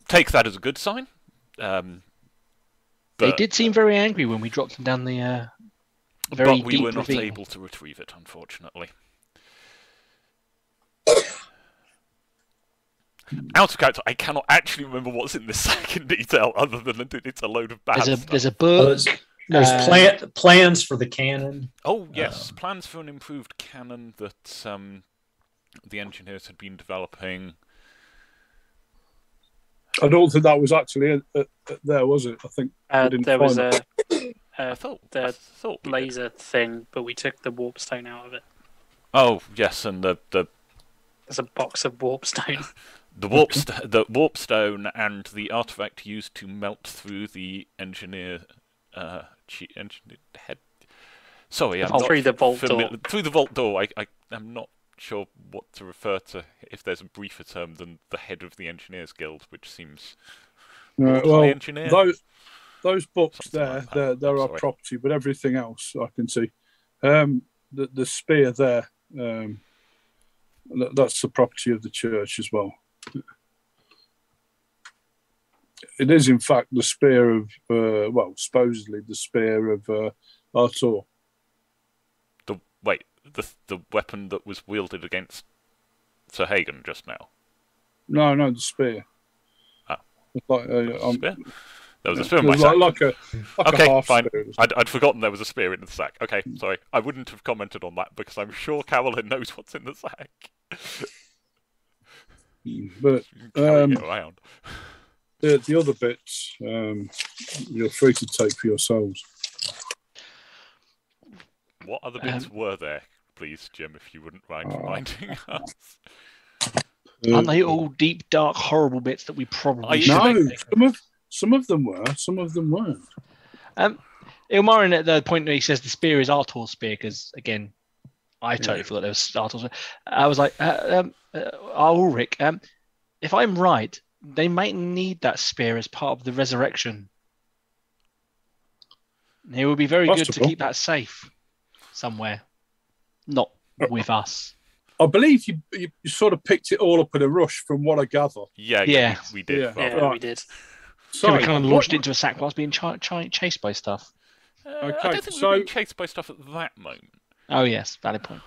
take that as a good sign. Um, they did seem very angry when we dropped them down the uh, very but we deep were not ravine. able to retrieve it, unfortunately. out of character, I cannot actually remember what's in this second detail, other than that it's a load of bad There's a stuff. there's a Oh, book. There's there's Uh, plan, plans for the cannon. Oh yes, plans for an improved cannon that um, the engineers had been developing. I don't think that was actually uh, uh, there, was it? I think Uh, didn't there was find a, I a thought. the I thought we did. laser thing, but we took the warp stone out of it. Oh yes, and the the There's a box of warp stone. the warp st- the warp stone and the artifact used to melt through the engineer uh chi- engineer head. Sorry, I'm Oh, not through the vault fami- door. Through the vault door, I, I am not sure what to refer to if there's a briefer term than the head of the engineers guild, which seems Uh, well, engineer? those those books Something there, like that. they're, they're our property, but everything else I can see. Um, the the spear there, um, that- that's the property of the church as well. It is, in fact, the spear of, uh, well, supposedly the spear of uh, Artur. the wait the the weapon that was wielded against Sir Hagen just now. No, no, the spear. Ah. Like, uh, um, Spear? There was a spear in my sack. like, like a, like Okay, fine. I'd, I'd forgotten there was a spear in the sack. Okay, sorry. I wouldn't have commented on that because I'm sure Carolyn knows what's in the sack. But Um, it around. The, the other bits, um, you're free to take for yourselves. What other bits um, were there, please, Jim, if you wouldn't mind Oh. reminding us? Uh, Aren't they all deep, dark, horrible bits that we probably should No, some of some of them were, some of them weren't. Um, Ilmarin at the point where he says the spear is Artur's spear, because again, I totally Yeah. forgot there was Artur's. I was like, uh, um, uh, Ulric, um, if I'm right, they might need that spear as part of the resurrection. It would be very good to keep that safe somewhere, not with us. I believe you, you you sort of picked it all up in a rush, from what I gather. Yeah, yeah, Yeah. we, we did. Yeah. Yeah, right. we did. So So we kind of what- launched into a sack whilst being ch- ch- chased by stuff. uh, I Okay, don't think we so- were being chased by stuff at that moment. Oh yes, valid point.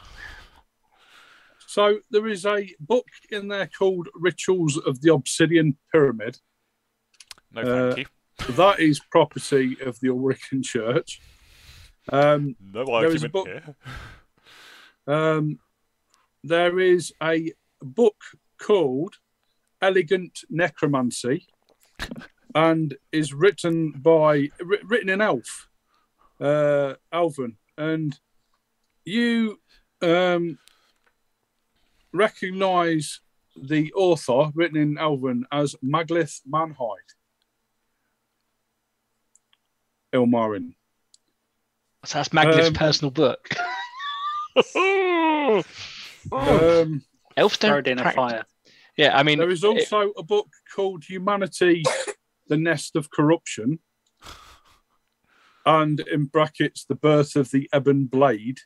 So there is a book in there called Rituals of the Obsidian Pyramid. No, Uh, thank you. That is property of the Ulrican Church. Um, No there is a argument book- here. um, there is a book called Elegant Necromancy, and is written by written in Elf, uh, Alvin, and you um, recognise the author written in Elven as Maglith Manhide. Ilmarin. So that's Maglith's Um, personal book. Um, Elves don't in a fire. Yeah, I mean, There is it- also a book called Humanity, the Nest of Corruption, and in brackets, The Birth of the Ebon Blade.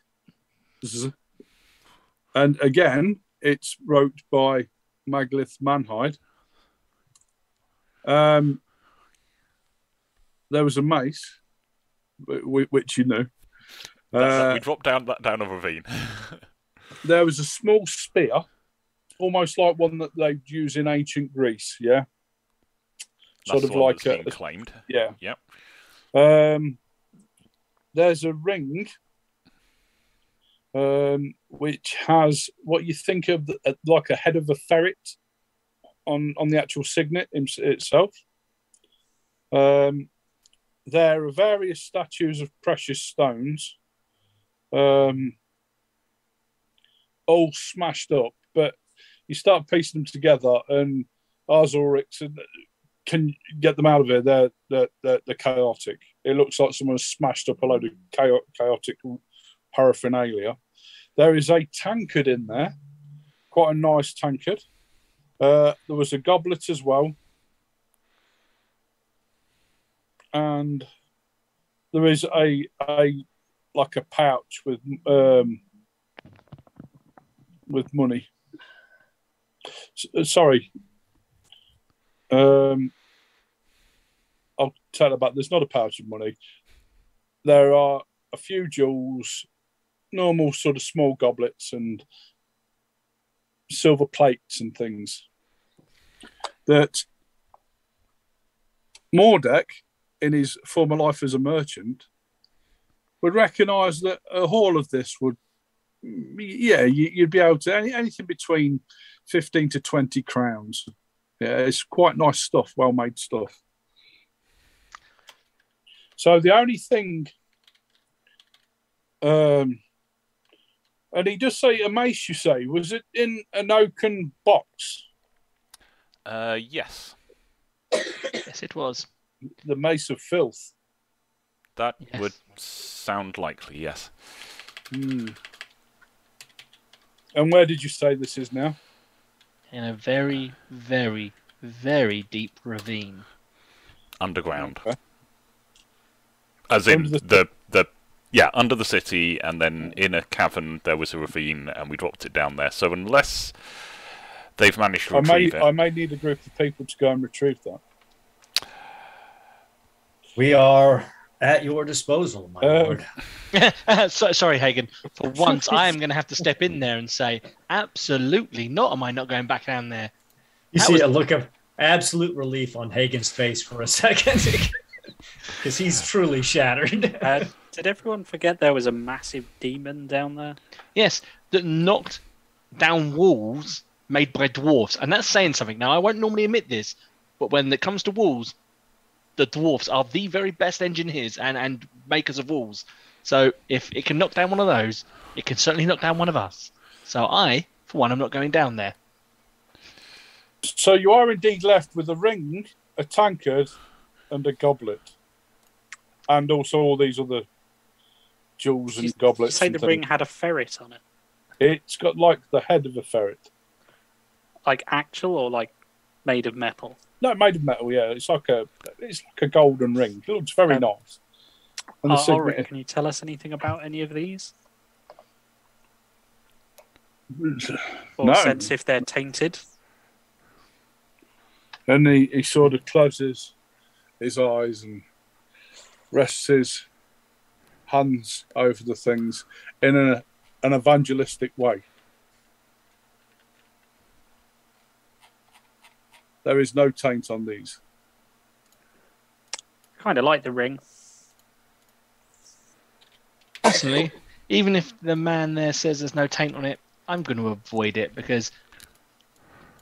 And again, it's wrote by Maglith Manhide. Um, there was a mace, wh- wh- which you know. Uh, we dropped down that down a ravine. there was a small spear, almost like one that they'd use in ancient Greece. Yeah, That's sort of like a, claimed. yeah. Yep. Um, there's a ring, um, which has what you think of the, uh, like a head of a ferret on on the actual signet itself. Um, there are various statues of precious stones, um, all smashed up. But you start piecing them together, and Arzorix can get them out of here. They're, they're, they're, they're chaotic. It looks like someone smashed up a load of chao- chaotic paraphernalia. There is a tankard in there, quite a nice tankard. Uh, there was a goblet as well. And there is a a like a pouch with um with money. S- sorry. Um I'll tell about there's not a pouch of money. There are a few jewels, normal sort of small goblets and silver plates and things. that Mordek, in his former life as a merchant, would recognise that a haul of this would, yeah, you, you'd be able to anything between fifteen to twenty crowns. Yeah, it's quite nice stuff, well made stuff. So the only thing, um, and he does say a mace. You say was it in an oaken box? Uh, yes, Yes, it was. The mace of filth. that Yes. would sound likely. Yes. Hmm. And where did you say this is now? In a very, very, very deep ravine. underground. Okay. As in the- the the yeah under the city, and then in a cavern there was a ravine, and we dropped it down there. So unless they've managed to I may, retrieve it, I may need a group of people to go and retrieve that. We are at your disposal, my Uh, lord. so, sorry, Hagen. For once, I am going to have to step in there and say, absolutely not. Am I not going back down there? You that see was- a look of absolute relief on Hagen's face for a second. Because he's truly shattered. Uh, did everyone forget there was a massive demon down there? Yes, that knocked down walls made by dwarfs, and that's saying something. Now, I won't normally admit this, but when it comes to walls, the dwarfs are the very best engineers and, and makers of walls. So if it can knock down one of those, it can certainly knock down one of us. So I, for one, I'm not going down there. So you are indeed left with a ring, a tankard, and a goblet, and also all these other jewels and You- goblets. You say the things. ring had a ferret on it, It's got like the head of a ferret. like actual or like made of metal. No, made of metal. Yeah, it's like a it's like a golden ring. It looks very Um, nice. And Uh, Ulric, can you tell us anything about any of these, or No. sense if they're tainted? And he, he sort of closes his eyes and rests his hands over the things in a, an evangelistic way. There is no taint on these. Kind of like the ring. Personally, even if the man there says there's no taint on it, I'm going to avoid it because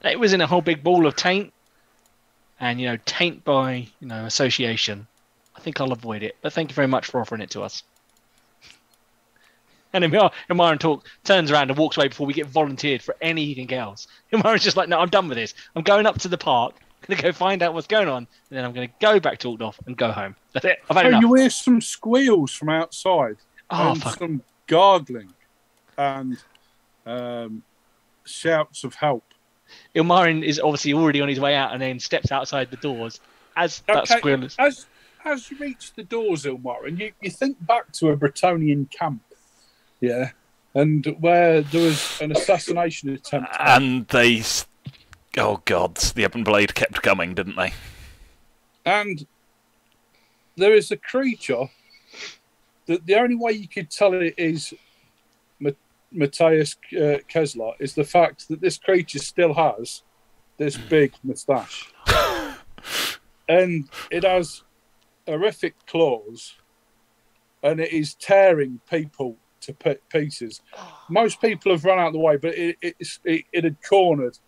it was in a whole big ball of taint, and you know, taint by you know association. I think I'll avoid it. But thank you very much for offering it to us. And Imar- talk turns around and walks away before we get volunteered for anything else. Imaran's just like, no, I'm done with this. I'm going up to the park. I'm gonna go find out what's going on, and then I'm gonna go back to Altdorf and go home. That's it. I've had Oh, enough. you hear some squeals from outside Oh and fuck! some gargling and um, shouts of help. Ilmarin is obviously already on his way out and then steps outside the doors as that Okay. squirrel is. As as you reach the doors, Ilmarin, you, you think back to a Bretonnian camp, yeah, and where there was an assassination attempt. and they. Oh, god, the Ebon Blade kept coming, didn't they? and there is a creature that the only way you could tell it is Ma- Matthias uh, Kesler is the fact that this creature still has this big moustache. And it has horrific claws and it is tearing people to p- pieces. Most people have run out of the way but it, it's, it, it had cornered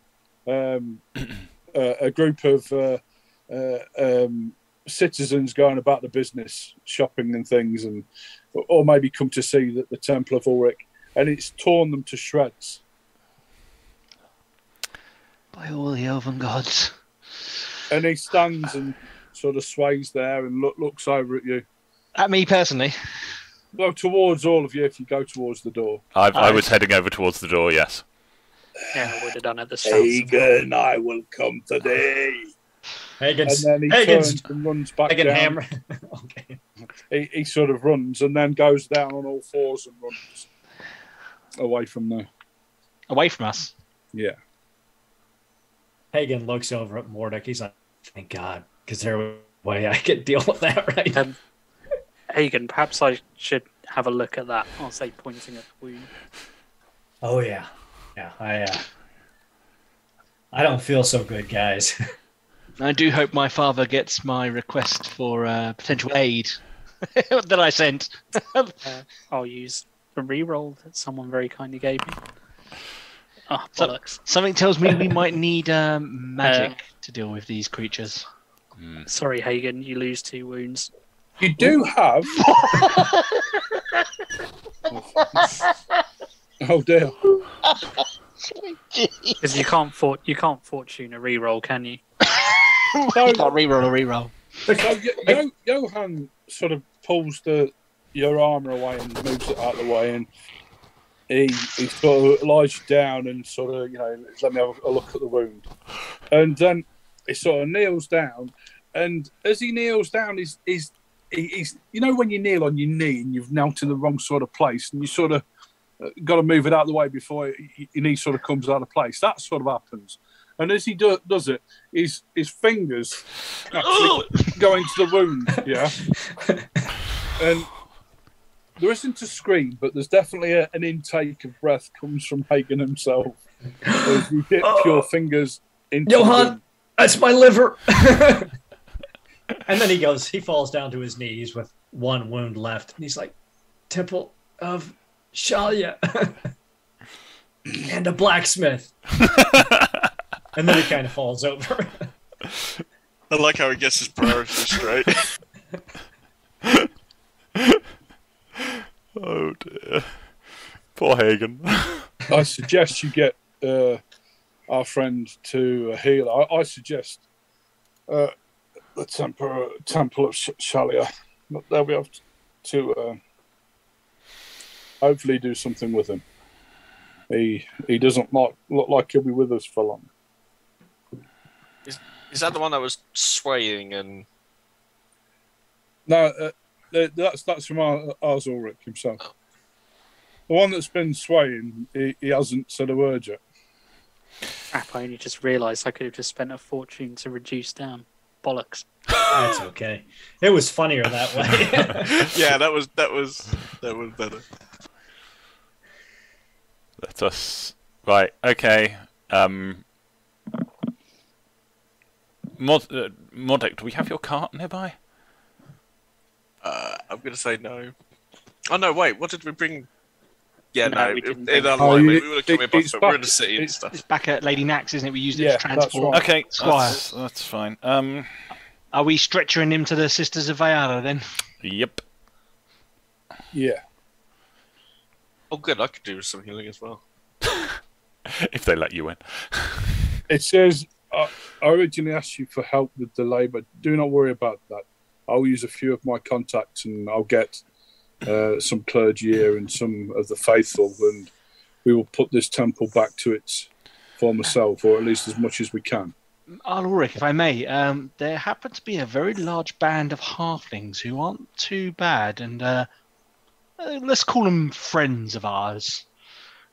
um, a, a group of uh, uh, um, citizens going about the business, shopping and things, and or maybe come to see that the Temple of Ulric, and it's torn them to shreds. By all the elven gods. And he stands and sort of sways there and look, looks over at you. At me personally. Well, towards all of you if you go towards the door. I, I was heading over towards the door. Yes. Yeah, I would have done it the start. Hagen, I will come today. And then he Hagen's, turns and runs back Hagen down. hammer. okay. He, he sort of runs and then goes down on all fours and runs away from the Away from us. Yeah. Hagen looks over at Mordek. He's like, thank God, because there was a way I could deal with that right Um, Hagen, perhaps I should have a look at that. I'll say, pointing at the wound. Oh, yeah. Yeah, I, uh, I don't feel so good, guys. I do hope my father gets my request for uh, potential aid that I sent. Uh, I'll use a reroll that someone very kindly gave me. Oh, So- bollocks. Something tells me we might need um, magic to deal with these creatures. Hmm. Sorry, Hagen, you lose two wounds. You do have. oh dear. Because you can't for- you can't fortune a reroll, can you? You can't reroll a reroll. So Yo- Yo- Johan sort of pulls the your armor away and moves it out of the way, and he he sort of lies you down and sort of you know let me have a look at the wound, and then he sort of kneels down, and as he kneels down, he's he's he's you know when you kneel on your knee and you've knelt in the wrong sort of place, and you sort of uh, got to move it out of the way before your knee sort of comes out of place. That sort of happens. And as he do, does it, his his fingers actually go into the wound, yeah. And there isn't a scream, but there's definitely a, an intake of breath comes from Hagen himself as you dip oh. your fingers into Johan! wound. That's my liver. and then he goes, he falls down to his knees with one wound left. And he's like, Temple of Shallya and a blacksmith. and then he kind of falls over. I like how he gets his priorities straight. Oh dear. Poor Hagen. I suggest you get uh, our friend to a healer. I, I suggest uh, the temple, temple of Sh- Shallya. They'll be able to uh, hopefully do something with him. He he doesn't look, look like he'll be with us for long. Is is that the one that was swaying and No, uh, th- that's that's from Ar- Ars Ulric himself. The one that's been swaying, he, he hasn't said a word yet. Crap, I only just realised I could have just spent a fortune to reduce down. Bollocks. That's okay. It was funnier that way. yeah, that was that was that was better. Let us. Right. Okay. Um. Mod, uh, Modek, do we have your cart nearby? Uh, I'm gonna say no. Oh no, wait. What did we bring? Yeah, No, no. we in didn't in bring- our Oh, line, you- we would have come it- in, but it's we're in the city and stuff. It's back at Lady Nax, isn't it? We used it Yeah, as transport. right. Okay. Squire. That's, that's fine. Um. Are we stretchering him to the Sisters of Vayala then? Yep. Yeah. Oh, good. I could do some healing as well. If they let you in. It says, uh, I originally asked you for help with the labour. Do not worry about that. I'll use a few of my contacts and I'll get uh, some clergy here and some of the faithful, and we will put this temple back to its former self, or at least as much as we can. Arl Ulric, if I may, um, there happen to be a very large band of halflings who aren't too bad, and uh, uh, let's call them friends of ours.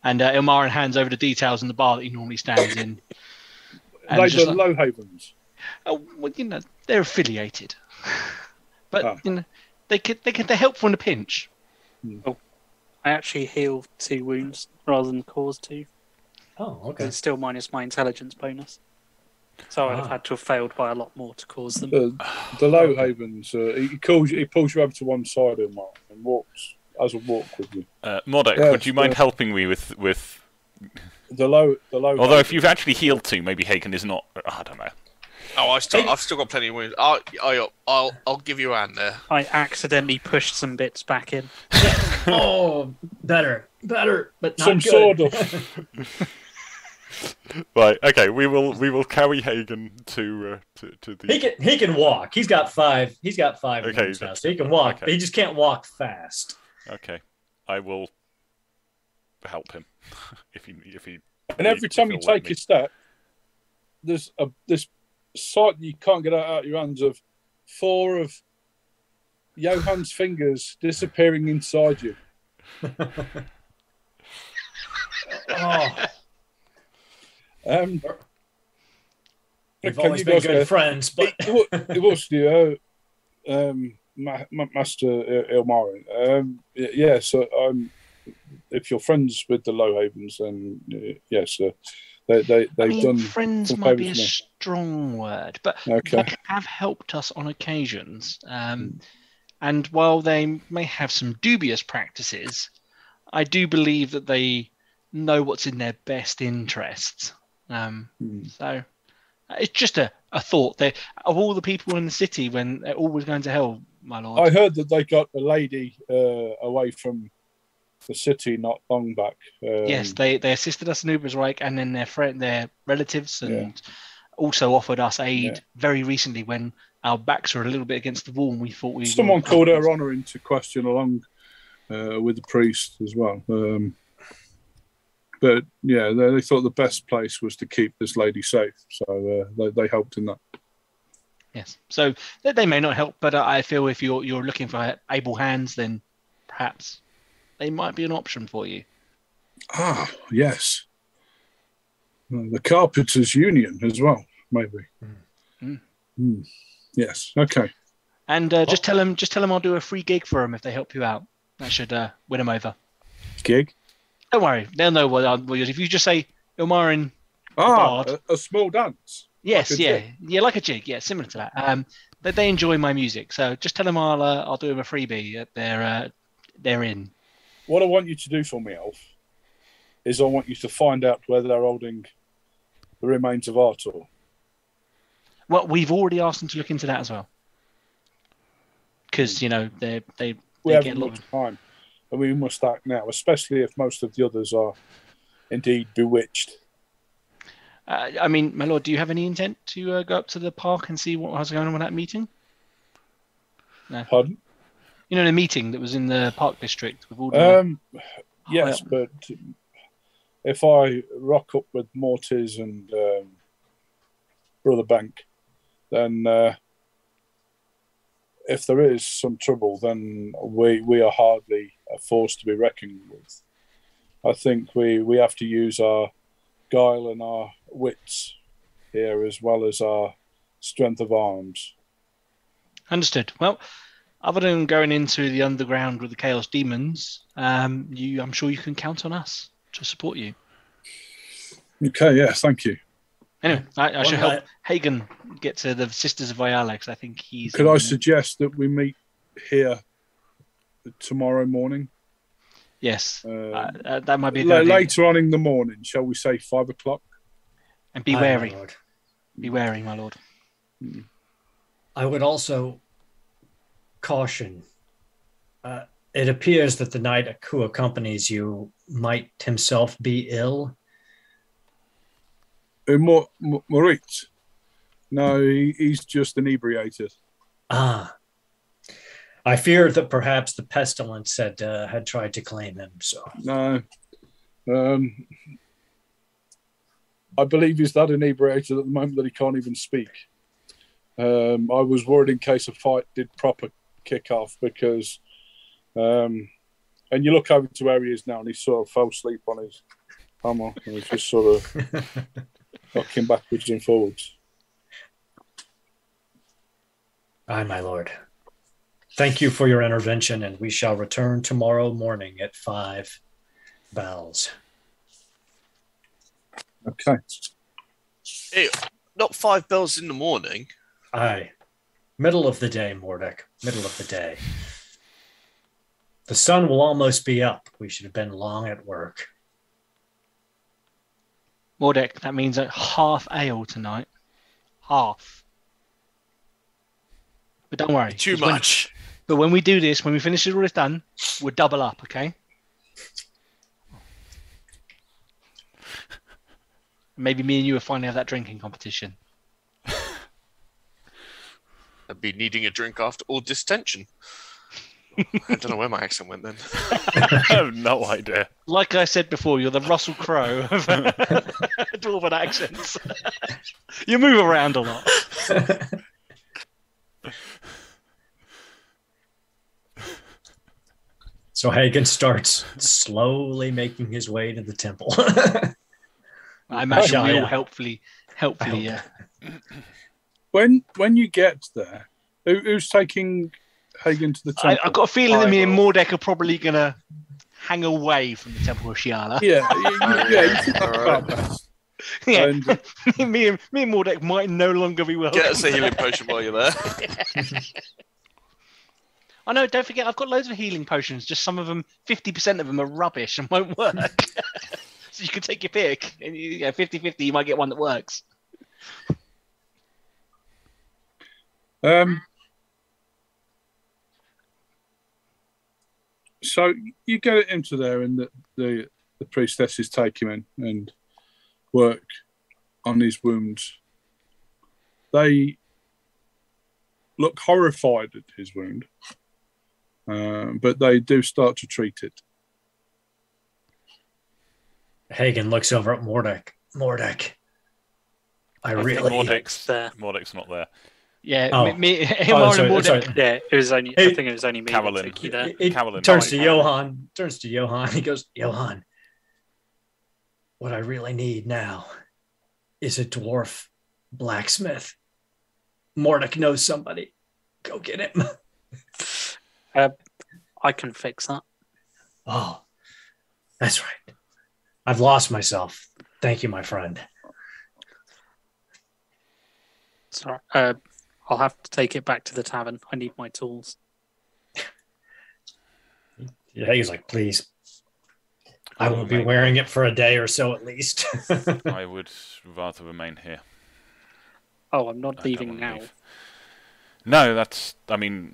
And uh, Ilmarin hands over the details in the bar that he normally stands in. And they just the like- Low Havens. oh, well, you know, they're affiliated, but Ah. you know, they could they could they're helpful in a pinch. I actually heal two wounds rather than cause two. oh, 'cause okay. It's still minus my intelligence bonus. So I'd have Ah. had to have failed by a lot more to cause them. Uh, the Low Havens. Uh, he calls you, he pulls you over to one side of him and walks as a walk with you. Uh, Modek, Yes, would you mind yes. helping me with with? The low, the low. Although if you've actually healed two, maybe Hagen is not. I don't know. Oh, I still, I've still got plenty of wounds. I'll, I'll, I'll, I'll give you a hand there. I accidentally pushed some bits back in. oh, better, better, but not Some good. sawdust. Right. Okay. We will we will carry Hagen to uh, to to the. He can he can walk. He's got five. He's got five Okay, wounds now, so he can walk. Okay. But he just can't walk fast. Okay. I will help him if he if he. And every time you he'll take me. a step, there's a this sight you can't get out of your hands of four of Johan's fingers disappearing inside you. Oh, Um, we've always been good go- friends, but it, it was the uh, um, Ma- Ma- Master uh, Ilmarin. Um, yeah, so um, if you're friends with the Low Havens, then uh, yes, uh, They they I they've mean, done friends might be a strong word, but okay. they have helped us on occasions. Hmm. Um, and while they may have some dubious practices, I do believe that they know what's in their best interests. Um, Hmm. so uh, it's just a, a thought. They, of all the people in the city, when they're always going to hell, my lord. I heard that they got a lady uh, away from the city not long back. Um, yes, they, they assisted us in Ubersreik and then their friend, their relatives, and Yeah. also offered us aid Yeah. very recently when our backs were a little bit against the wall and we thought we someone called her honour into question along uh, with the priest as well. Um, but yeah, they, they thought the best place was to keep this lady safe, so uh, they, they helped in that. Yes. So they, may not help, but I feel if you're you're looking for able hands, then perhaps they might be an option for you. Ah, yes, Uh, the Carpenters Union as well, maybe. Mm. Hmm. Yes. Okay. And uh, just tell them, just tell them I'll do a free gig for them if they help you out. That should uh, win them over. Gig. Don't worry, they'll know what. I'm, if you just say Ilmarin, Ah, Bard. a, a small dance. yes, Like yeah, jig. yeah, like a jig, yeah, similar to that. Um, but they enjoy my music, so just tell them I'll uh, I'll do them a freebie. That they're uh, they're in. What I want you to do for me, Elf, is I want you to find out where they're holding the remains of Artur. Well, we've already asked them to look into that as well, because you know they they We they get a lot. of time, and we must act now, especially if most of the others are indeed bewitched. Uh, I mean, my lord, do you have any intent to uh, go up to the park and see what was going on with that meeting? Pardon? You know, the meeting that was in the park district with all the. Um, yes, but if I rock up with Moritz and um, Brother Bengt, then uh, if there is some trouble, then we we are hardly a force to be reckoned with. I think we, we have to use our guile and our wits here as well as our strength of arms. Understood. Well, other than going into the underground with the Chaos Demons, um, you, I'm sure you can count on us to support you. Okay, yeah, thank you. Anyway, I, I should help Hagen get to the Sisters of Viala because I think he's. Could I in- suggest that we meet here tomorrow morning? Yes, Uh, uh, that might be a La- good idea. later on in the morning, shall we say five o'clock? And be Aye, wary. Be wary, my lord. I would also caution. Uh, it appears that the knight who accompanies you might himself be ill. Uh, Mo- Mo- Moritz? No, he, he's just inebriated. Ah. I fear that perhaps the pestilence had uh, had tried to claim him. So No. Um, I believe he's that inebriated at the moment that he can't even speak. Um, I was worried in case a fight did proper kick off because, um, and you look over to where he is now and he sort of fell asleep on his hammer and he's just sort of rocking backwards and forwards. Aye, my lord. Thank you for your intervention, and we shall return tomorrow morning at five bells. Okay. Hey, not five bells in the morning. Aye. Middle of the day, Mordek. Middle of the day. The sun will almost be up. We should have been long at work. Mordek, that means a half ale tonight. Half. But don't worry. Too 'cause when- much. but when we do this, when we finish it all this done, we'll double up, okay? Maybe me and you will finally have that drinking competition. I'd be needing a drink after all this tension. I don't know where my accent went then. I have no idea. Like I said before, you're the Russell Crowe of dwarven accents. you move around a lot. So Hagen starts slowly making his way to the temple. I imagine Yeah, we all yeah. helpfully, helpfully, uh, When when you get there, who, who's taking Hagen to the I, temple? I've got a feeling that me and. Mordek are probably gonna hang away from the Temple of Shallya. Yeah, y- y- yeah. You think that's about best. Yeah. And uh, me and me and Mordek might no longer be well. Get us a healing potion while you're there. I know. Don't forget, I've got loads of healing potions. Just some of them, fifty percent of them are rubbish and won't work. so you can take your pick. And you, yeah, 50-50, you might get one that works. Um, so you get it into there, and the, the the priestesses take him in and work on his wounds. They look horrified at his wound, um, but they do start to treat it. Hagen looks over at Mordek. Mordek, I, I really. Mordek's, there. Mordek's not there. Yeah, Oh. me, me, Oh, Hilmar and sorry, Mordek. sorry. Yeah, it was only. Hey, I think it was only me. that Carolyn. took. It, it Carolyn. turns to Right. Johan. Turns to Johan. He goes, Johan. What I really need now is a dwarf blacksmith. Mordek knows somebody. Go get him. I can fix that. Oh, that's right. I've lost myself. Thank you, my friend. Sorry. Uh, I'll have to take it back to the tavern. I need my tools. Yeah, he's like, please. I won't be wearing it for a day or so at least. I would rather remain here. Oh, I'm not I leaving now. leave. No, that's. I mean,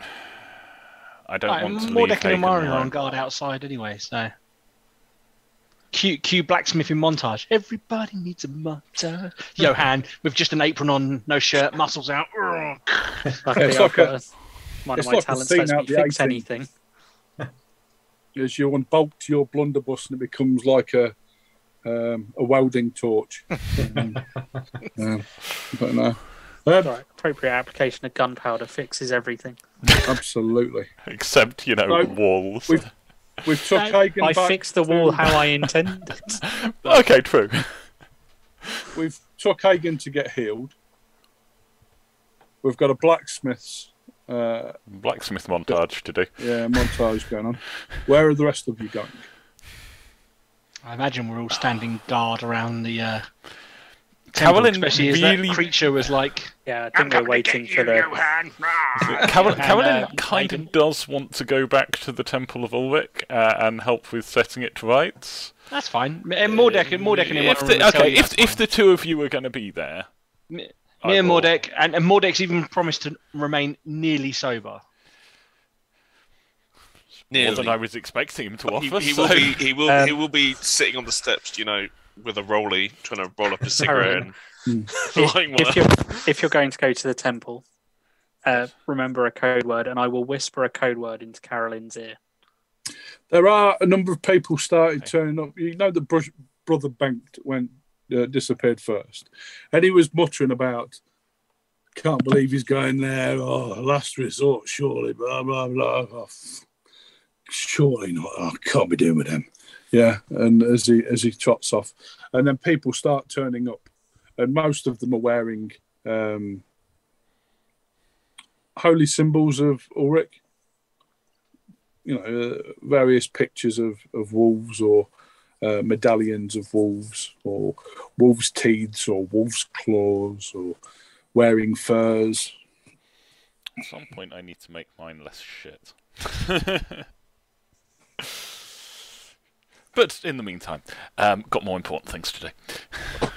I don't Right, want to leave Mordek and Hagen are on guard outside anyway, so. Cue, cue blacksmithing montage. Everybody needs a montage. Johan with just an apron on, no shirt, muscles out. Ugh. Luckily, it's I've like got a- a- one it's of my like a talents scene lets me out the fix 80s. anything. As you unbolt your blunderbuss, and it becomes like a um, a welding torch. um, um, but no, um, Right, appropriate application of gunpowder fixes everything. absolutely. Except, you know, No, walls. we've- We've took Hagen I back. fixed the wall how I intended. Okay, true. We've took Hagen to get healed. We've got a blacksmith's uh, Blacksmith montage to do. yeah montage going on. Where are the rest of you going? I imagine we're all standing guard around the uh, temple, Carolyn especially really- that creature was like, Yeah, I think we're waiting for the. Carol- Carolyn uh, kind of does want to go back to the Temple of Ulric uh, and help with setting it to rights. that's fine. And Mordek and Mordek and him if the, okay, if if the two of you are going to be there, me, me and will- Mordek, and, and Mordek's even promised to remain nearly sober. more than I was expecting him to He, offer. he so- will be. He will. Um, he will be sitting on the steps, you know, with a rolly, trying to roll up a cigarette and lighting one If you're if you're going to go to the temple, uh, remember a code word, and I will whisper a code word into Carolyn's ear. There are a number of people started Okay. turning up. You know, the bro- brother Bengt went uh, disappeared first, and he was muttering about, "Can't believe he's going there. Oh, last resort, surely." Blah blah blah. Oh, f- surely not. Oh, can't be doing with him. Yeah, and as he as he trots off, and then people start turning up, and most of them are wearing um, holy symbols of Ulric you know, uh, various pictures of, of wolves or uh, medallions of wolves or wolves' teeth or wolves' claws or wearing furs. At some point, I need to make mine less shit. but in the meantime, um, got more important things to do.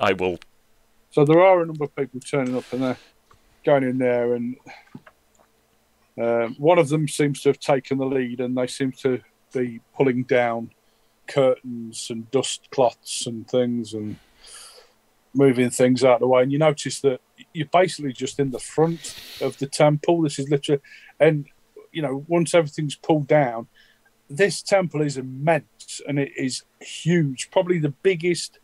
I will. So there are a number of people turning up and they're going in there, and um, one of them seems to have taken the lead, and they seem to be pulling down curtains and dust cloths and things and moving things out of the way. And you notice that you're basically just in the front of the temple. This is literally, and you know, once everything's pulled down, this temple is immense and it is huge, probably the biggest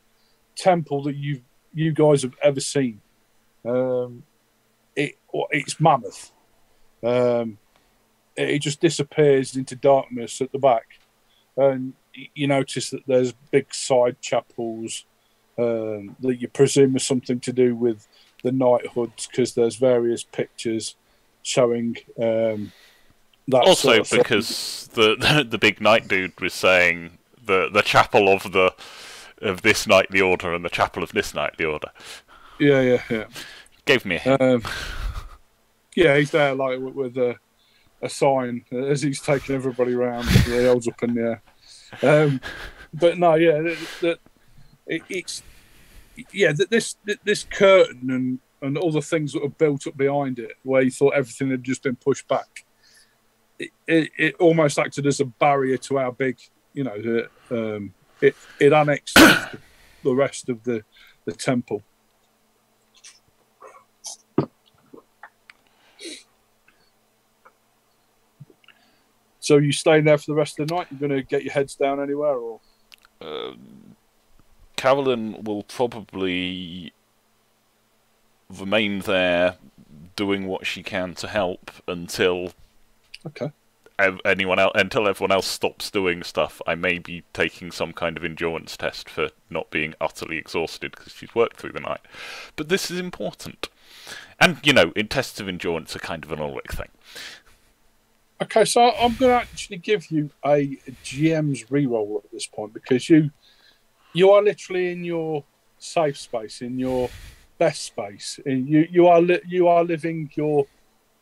temple that you you guys have ever seen. Um, it it's mammoth. Um, it, just disappears into darkness at the back, and you notice that there's big side chapels um, that you presume is something to do with the knighthoods because there's various pictures showing um. Also, sort of because the, the the big knight dude was saying the the chapel of the of this knightly order and the chapel of this knightly order. Yeah, yeah, yeah. Gave me a hint. Um, yeah, he's there like with, with a, a sign as he's taking everybody around. he holds up in the air. Um, but no, yeah, that, that it, it's yeah, that this this curtain and and all the things that were built up behind it, where you thought everything had just been pushed back. It, it, almost acted as a barrier to our big, you know, the, um, it it annexed the rest of the the temple. So you staying there for the rest of the night? You're going to get your heads down anywhere, or Uh, Carolyn will probably remain there doing what she can to help until okay? anyone else until everyone else stops doing stuff. I may be taking some kind of endurance test for not being utterly exhausted because she's worked through the night. But this is important. And you know, in tests of endurance are kind of an Ulric thing. Okay, so I'm going to actually give you a GM's reroll at this point because you you are literally in your safe space, in your best space. You you are li- you are living your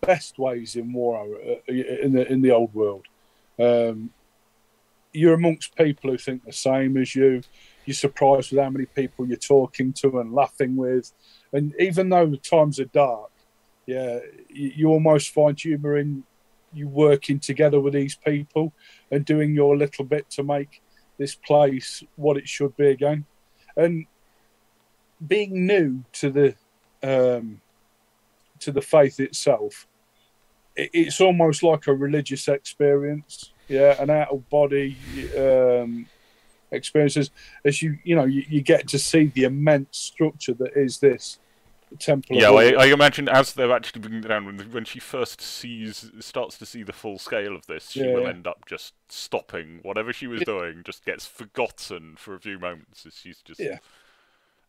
best ways in war uh, in the in the old world. Um, you're amongst people who think the same as you. You're surprised with how many people you're talking to and laughing with, and even though the times are dark, yeah, you, you almost find humour in you working together with these people and doing your little bit to make this place what it should be again. And being new to the um, to the faith itself, it, it's almost like a religious experience. Yeah, an out of body um, experiences as you you know you, you get to see the immense structure that is this temple. Yeah. I, I imagine as they're actually bringing it down, when, when she first sees, starts to see the full scale of this, she Yeah, will yeah. end up just stopping whatever she was doing, just gets forgotten for a few moments as she's just Yeah.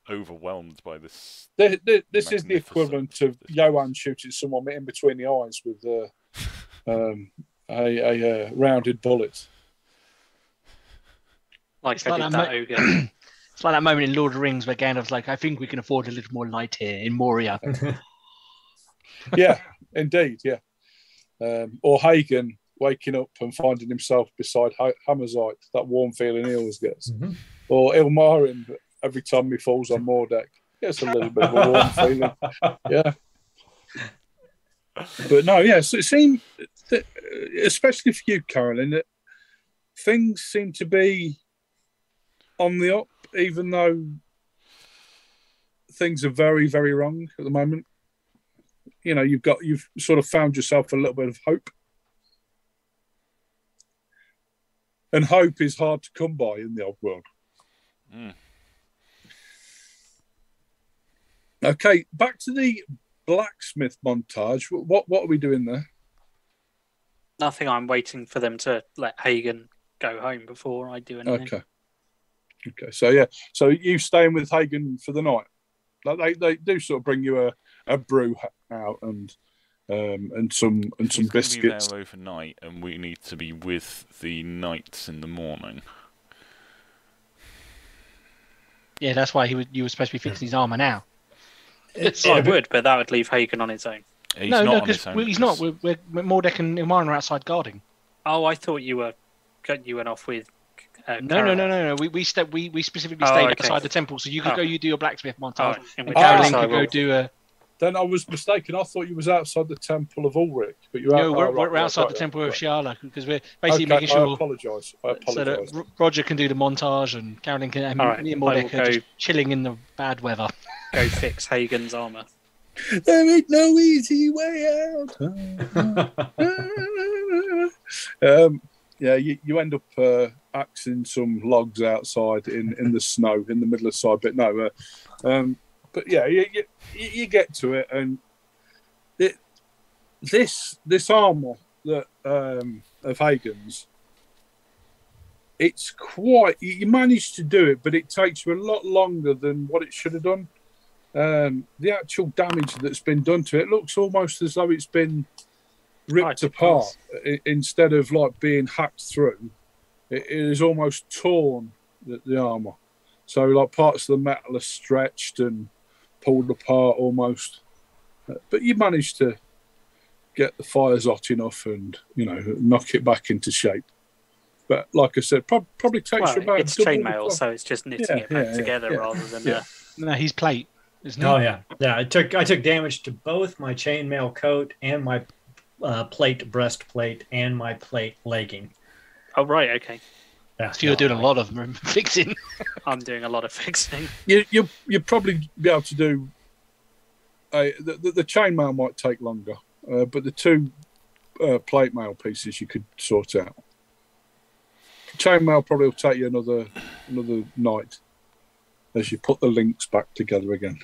Overwhelmed by this. Th- th- this is the equivalent of Johan shooting someone in between the eyes with uh, um, a, a uh, rounded bullet. Like It's I like did that that mo- ogre. It's like that moment in Lord of the Rings where Gandalf's like, I think we can afford a little more light here in Moria. Yeah, indeed, yeah. Um, or Hagen waking up and finding himself beside ha- Hammersite, that warm feeling he always gets. Mhm. Or Ilmarin, every time he falls on Mordek, gets a little bit of a warm feeling. Yeah. But no, yeah, so it seemed, that, especially for you, Carolyn, that things seem to be on the up, even though things are very, very wrong at the moment. You know, you've got, you've sort of found yourself a little bit of hope. And hope is hard to come by in the old world. Mm. Okay, back to the blacksmith montage. What what are we doing there? Nothing. I'm waiting for them to let Hagen go home before I do anything. Okay. Okay. So yeah. So you staying with Hagen for the night? Like they, they do sort of bring you a, a brew out and um and some and some He's gonna be biscuits. there overnight, and we need to be with the knights in the morning. Yeah, that's why he was, you were supposed to be fixing his armor now. It's, I yeah, would, but that would leave Hagen on his own. He's no, not no, on his because own he's not. We're, we're, Mordek and Ilmarin are outside guarding. Oh, I thought you were you went off with. Uh, No, no, no, no, no. We we step we, we specifically Oh, stayed okay. outside the temple, so you could Oh. go. You do your blacksmith Oh, montage, in and which Caroline could go do a. Then I was mistaken. I thought you was outside the temple of Ulric, but you're No, out, we're, oh, we're right, right, outside right, the temple of right. Shallya because we're basically Okay, making I sure apologise. I so apologise. that Roger can do the montage and Caroline can. And All right, me and I will Mordek are go- just chilling in the bad weather. go fix Hagen's armor. There ain't no easy way out. um, yeah, you, you end up uh, axing some logs outside in, in the snow in the middle of side, but no. Uh, um, but yeah, you, you, you get to it, and it, this this armor that um, of Hagen's, it's quite. You manage to do it, but it takes you a lot longer than what it should have done um, the actual damage that's been done to it looks almost as though it's been ripped apart i- instead of like being hacked through. It, it is almost torn the, the armor. So like parts of the metal are stretched and pulled apart almost. But you managed to get the fires hot enough and you know knock it back into shape. But like I said, prob- probably takes Well, you about it's chainmail, so it's just knitting Yeah, it back yeah, yeah, together yeah. rather than Yeah. uh, No, he's plate, isn't he? Oh yeah, yeah. I took I took damage to both my chainmail coat and my uh, plate breastplate and my plate legging. Oh right, okay. Yeah, So you're doing a lot of fixing. I'm doing a lot of fixing. you you you'd probably be able to do. Uh, the, the, the chainmail might take longer, uh, but the two uh, plate mail pieces you could sort out. Chainmail probably will take you another another night as you put the links back together again.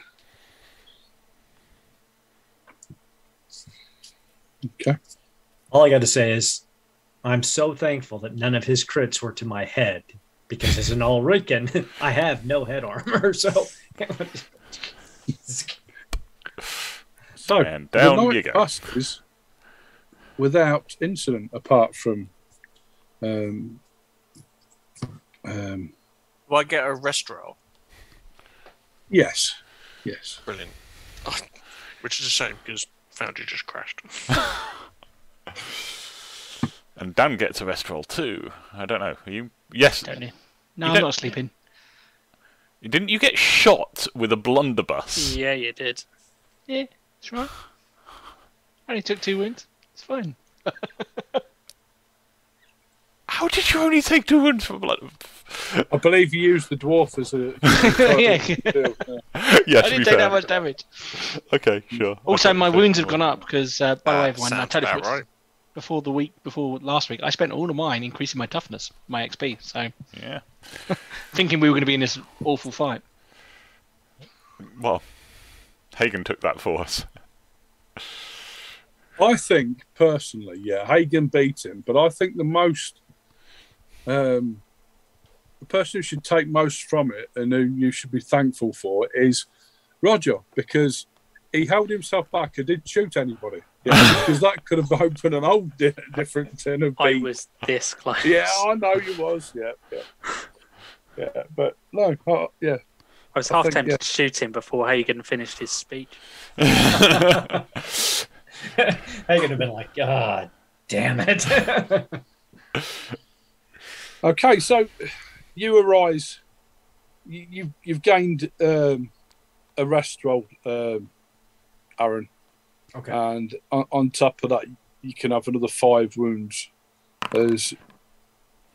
Okay. All I got to say is, I'm so thankful that none of his crits were to my head, because as an Ulrican, I have no head armor. So, So And down you go. without incident, apart from um, um, Do I get a rest roll? yes, yes. Brilliant. Oh, which is a shame because Foundry just crashed. And Dan gets a rest roll too. I don't know. Are you? Yes. Don't you? No, You I'm don't- not sleeping. Didn't you get shot with a blunderbuss? Yeah, you did. Yeah, it's right. I only took two wounds. It's fine. How did you only take two wounds from blood? I believe you used the dwarf as a. Yeah. yeah, I to didn't take fair. that much damage. Okay, sure. Also, Okay, my so- wounds have gone up because, uh, by the way, everyone, I sounds told you right. Before the week, before last week, I spent all of mine increasing my toughness, my XP. So, Yeah. thinking we were going to be in this awful fight. Well, Hagen took that for us. I think personally, yeah, Hagen beat him, but I think the most, um, the person who should take most from it and who you should be thankful for is Roger because he held himself back and didn't shoot anybody. Yeah, because that could have opened an whole di- different tin of I was this close. Yeah, I know you was. Yeah, yeah, yeah. But no, uh, yeah. I was I half think, tempted yeah. to shoot him before Hagen finished his speech. I could have been like, God damn it. Okay, so you arise. You, you've you've gained um, a rest roll, um, Aaron, okay. and on, on top of that, you can have another five wounds. As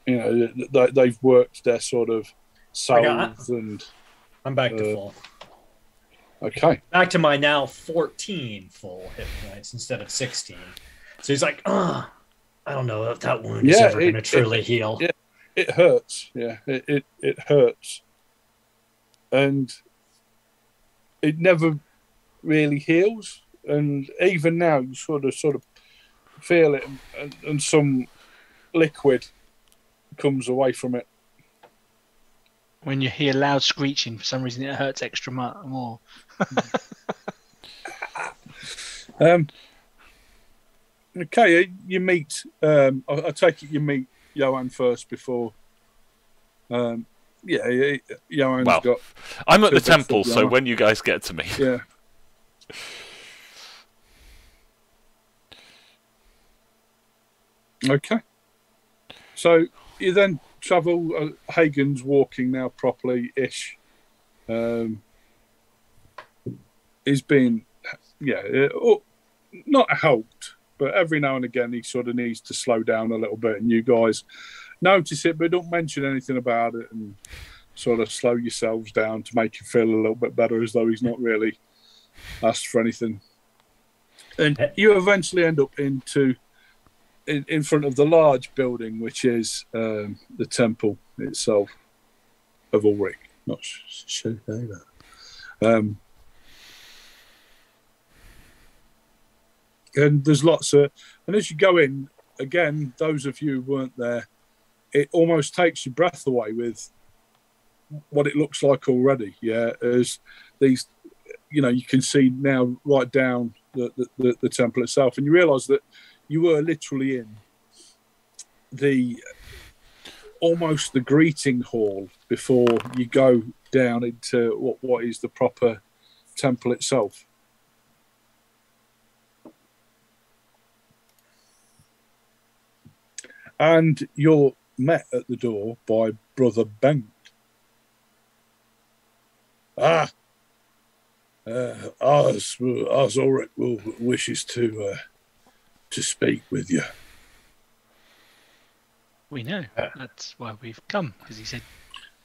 you know, they, they've worked their sort of salves and I'm back to uh, full. okay. Back to my now 14 full hit points instead of 16. So he's like, oh, I don't know if that wound is ever going to truly it- heal. yeah. It hurts, yeah. It, it it hurts, and it never really heals. And even now, you sort of sort of feel it, and, and some liquid comes away from it. When you hear loud screeching, for some reason it hurts extra mu- more. Um, okay, you meet. Um, I, I take it you meet Johan first before. Um, yeah, yeah, Johan's Well, got I'm at the temple, so when you guys get to me, yeah. Okay. So you then travel. Uh, Hagen's walking now properly ish. Um, he's been, yeah, uh, oh, not helped, but every now and again he sort of needs to slow down a little bit, and you guys notice it, but don't mention anything about it, and sort of slow yourselves down to make you feel a little bit better, as though he's not really asked for anything. And you eventually end up into in, in front of the large building, which is um, the temple itself of Ulric. Not sh- sh- that. Um, and there's lots of, and as you go in, again, those of you who weren't there, it almost takes your breath away with what it looks like already. Yeah, as these, you know, you can see now right down the, the, the, the temple itself, and you realise that you were literally in the almost the greeting hall before you go down into what, what is the proper temple itself. And you're met at the door by Brother Bengt. Ah, uh, Ars, Ars Ulric will wishes to uh, to speak with you. We know. That's why we've come, because he said,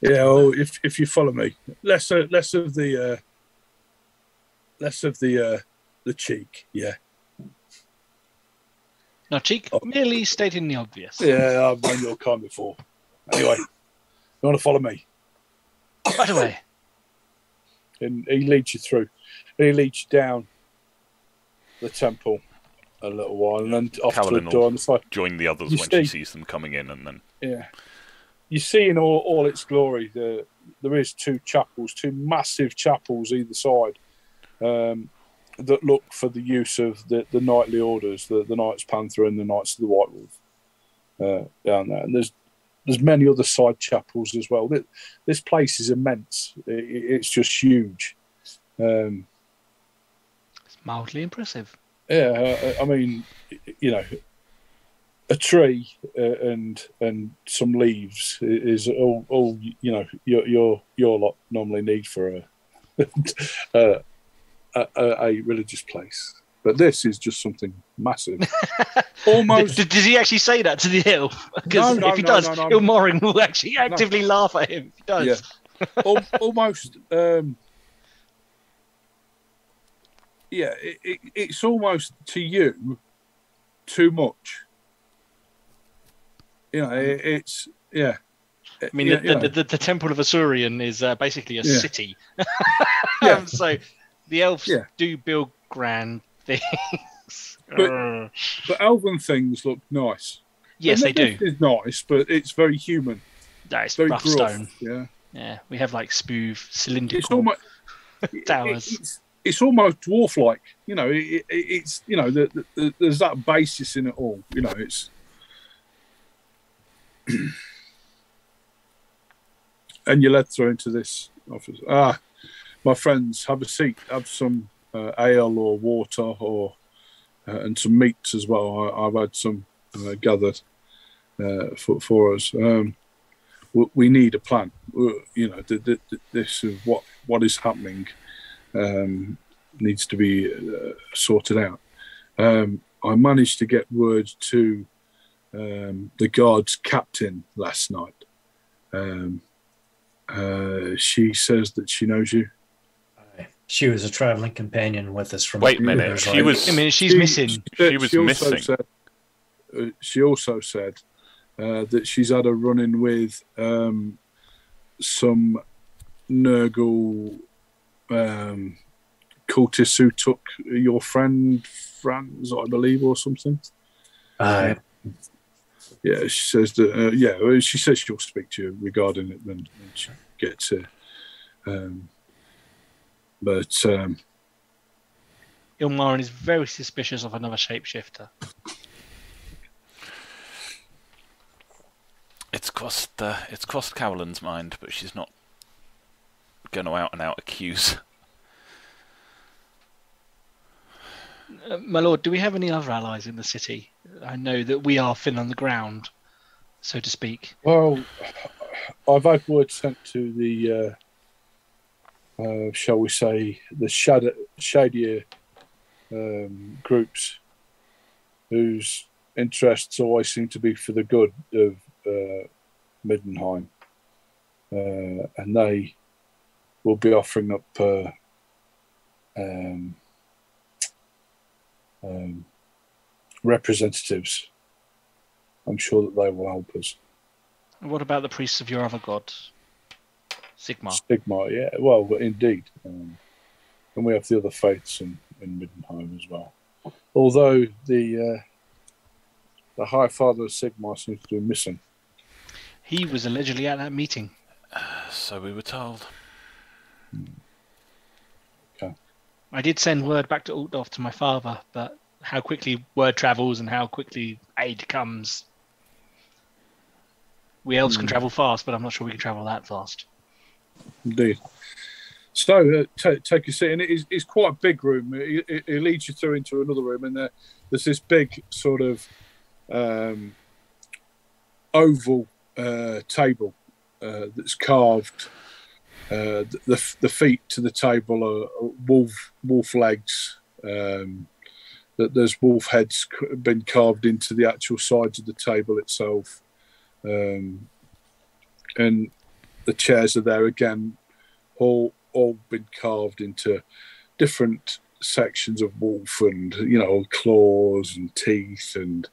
Yeah, well, if if you follow me, less uh, less of the uh, less of the uh, the cheek. Yeah, not cheek, Oh. merely stating the obvious. yeah, I've known your kind before. Anyway, you want to follow me? Right away. And he leads you through. And he leads you down the temple a little while, and then off to the door on the side. Join the others You when see- she sees them coming in, and then Yeah, you see in all, all its glory. The, there is two chapels, two massive chapels either side, um, that look for the use of the, the knightly orders, the, the Knights Panther and the Knights of the White Wolf uh, down there. And there's there's many other side chapels as well. This place is immense. It's just huge. Um, It's mildly impressive. yeah, I- I mean, you know, a tree uh, and and some leaves is all, all you know your your your lot normally need for a a, a, a religious place. But this is just something massive, almost. Did he actually say that to the elf? Because No, no, if he no, does, no. Ilmarin will actually actively laugh at him. If he does. Yeah. al- almost um yeah it, it, it's almost to you too much you know it, it's yeah I mean, Yeah, the, the, the, the Temple of Asuryan is uh, basically a Yeah. city. Yeah. So the elves do build grand things. But- Uh, but elven things look nice yes, they do. It's nice but it's very human No, it's very rough gruff, stone. yeah Yeah, we have like smooth, it's cylindrical almost towers. it's, it's almost dwarf like you know it, it, it's you know the, the, the, there's that basis in it all you know it's and you're led through into this office ah my friends have a seat have some uh, ale or water or uh, and some meats as well I, i've had some uh, gathered uh, for, for us um, we, we need a plan Uh, you know th- th- th- this is what what is happening um, needs to be uh, sorted out. Um, I managed to get word to um, the guard's captain last night. Um, she says that she knows you. She was a traveling companion with us from. wait a minute. Uber's She Life. was I mean, she's She- missing. She was also missing. Said, uh, she also said uh, that she's had a run in with um, some Nurgle um, cultists who took your friend Franz, I believe, or something. Uh, Yeah, she says that. Uh, yeah, she says she'll speak to you regarding it when, when she gets here. Um, but um, Ilmarin is very suspicious of another shapeshifter. It's crossed. Uh, it's crossed Carolyn's mind, but she's not going to out and out accuse. Uh, my lord, do we have any other allies in the city? I know that we are thin on the ground, so to speak. Well, I've had word sent to the, uh, shall we say, the shadow, shadier um, groups whose interests always seem to be for the good of uh, Middenheim. Uh, and they will be offering up uh, um, um, representatives. I'm sure that they will help us. What about the priests of your other god, Sigmar? Sigma, yeah, well, indeed. Um, and we have the other faiths in, in Middenheim as well. Although the uh, the High Father of Sigmar seems to be missing. He was allegedly at that meeting. So we were told. I did send word back to Altdorf to my father, but how quickly word travels and how quickly aid comes We elves can Hmm. travel fast, but I'm not sure we can travel that fast. Indeed. So uh, ta take a seat, and it is, it's quite a big room. It, it, it leads you through into another room, and there, there's this big sort of um, oval uh, table uh, that's carved. Uh, the- the feet to the table are, wolf wolf legs. Um, that there's wolf heads been carved into the actual sides of the table itself, um, and the chairs are there again all all been carved into different sections of wolf and you know claws and teeth and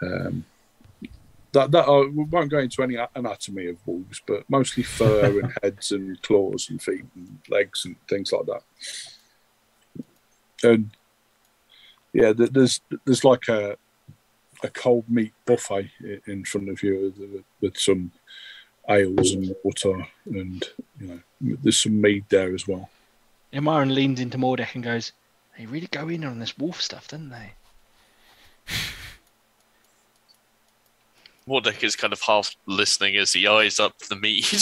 um, that that are, we won't go into any anatomy of wolves, but mostly fur and heads and claws and feet and legs and things like that. And yeah, there's there's like a a cold meat buffet in front of you with, with some ales and water and you know there's some mead there as well. Ilmarin leans into Mordek and goes, They really go in on this wolf stuff, don't they? Mordek is kind of half listening as he eyes up the mead.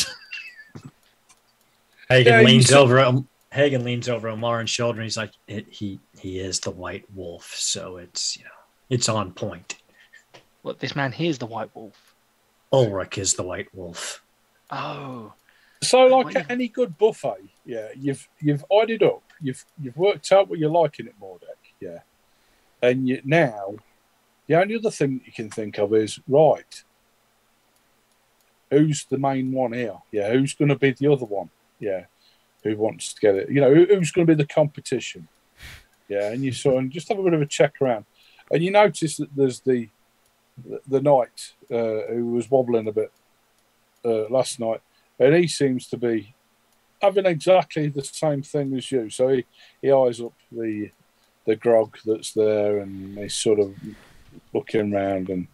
Hagen Yeah, leans said- over. at- Hagen leans over Ilmarin's shoulder, and he's like, it, "He he is the White Wolf, so it's you know it's on point. What, this man here's the white wolf. Ulric is the White Wolf. Oh. So, like What any good buffet, yeah, you've you've eyed it up, you've you've worked out what you're liking it, Mordek, yeah, and you, now the only other thing that you can think of is right. Who's the main one here? Yeah, who's going to be the other one? Yeah, who wants to get it? You know, who, who's going to be the competition? Yeah, and you saw and just have a bit of a check around, and you notice that there's the the, knight uh, who was wobbling a bit uh, last night and he seems to be having exactly the same thing as you. So he, he eyes up the the grog that's there, and he's sort of looking around, and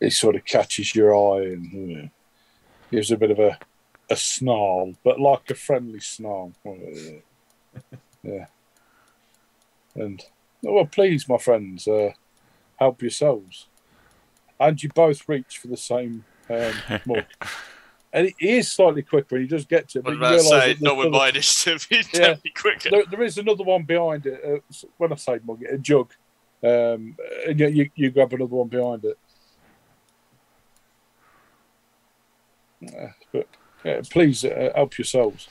he sort of catches your eye and uh, gives a bit of a a snarl, but like a friendly snarl. Uh, yeah, and oh, well, please, my friends, uh, help yourselves, and you both reach for the same um, mug. And he is slightly quicker, and he does get to it. But was you about realise say, not there's with my initiative, he'd Yeah. definitely quicker. there, there is another one behind it. Uh, when I say mug, a jug, um, and you, you, you grab another one behind it. Uh, but yeah, please uh, help yourselves.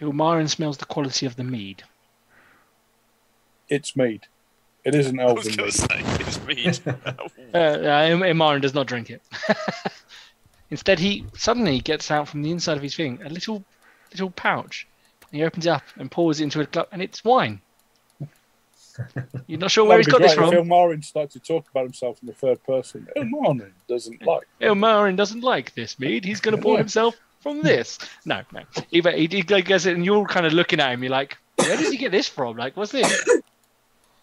Ilmarin smells the quality of the mead. It's mead. It isn't I was going to mead. say, it's mead. Uh, does not drink it. Instead, he suddenly gets out from the inside of his thing a little, little pouch. And he opens it up and pours it into a cup, and it's wine. You're not sure where he's That'd got this great from. If Ilmarin starts to talk about himself in the third person. Ilmarin doesn't like. Ilmarin doesn't like this mead. He's going to pour himself from this. No, no. He, he, he gets it, and you're kind of looking at him. You're like, where does he get this from? Like, what's this?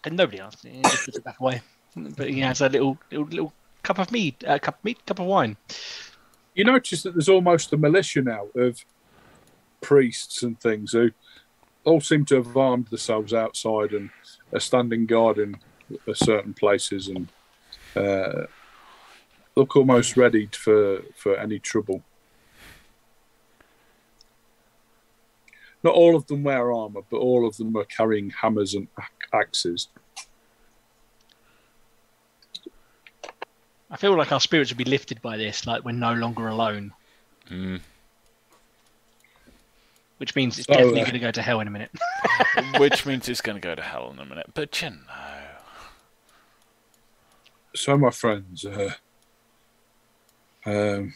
And nobody answers. He just it back away. But he has a little, little, little cup of mead, uh, cup of mead, cup of wine. You notice that there's almost a militia now of priests and things who all seem to have armed themselves outside and are standing guard in uh, certain places and uh, look almost ready for, for any trouble. Not all of them wear armor, but all of them are carrying hammers and axes. I feel like our spirits would be lifted by this, like we're no longer alone, Mm. which means it's So, definitely uh, going to go to hell in a minute. Which means it's going to go to hell in a minute. But you know. So, my friends, uh, um,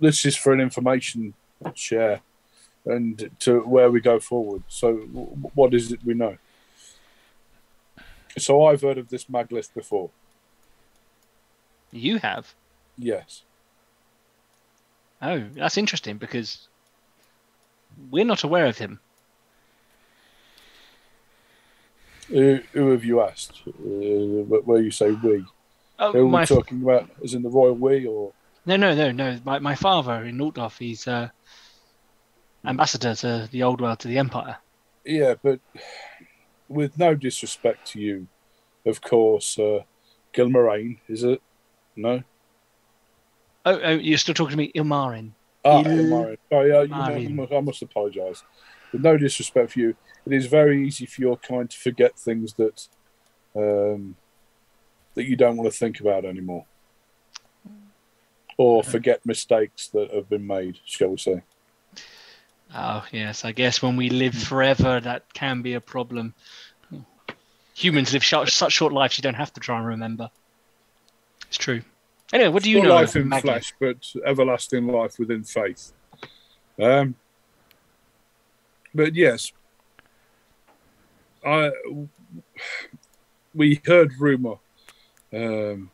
this is for an information share and to where we go forward. So, what is it we know? So, I've heard of this Maglith before. You have. Yes. Oh, that's interesting because we're not aware of him. Who, who have you asked? Uh, where you say we? Oh, Who are we talking about? As in the royal we, or no, no, no, no. My my father in Altdorf, he's uh, ambassador to the old world to the empire. yeah, but with no disrespect to you, of course, uh, is it? No. Oh, oh, you're still talking to me, Ilmarin. Ah, Il- Ilmarin. Oh, yeah, you Marin. you must, I must apologise. With no disrespect for you, it is very easy for your kind to forget things that um, that you don't want to think about anymore, or forget mistakes that have been made, shall we say? Oh, yes. I guess when we live forever, that can be a problem. Humans live short, such short lives, you don't have to try and remember. It's true. Anyway, what do you Not know? life in Maggie? flesh, but everlasting life within faith. Um, but yes, I we heard rumor um,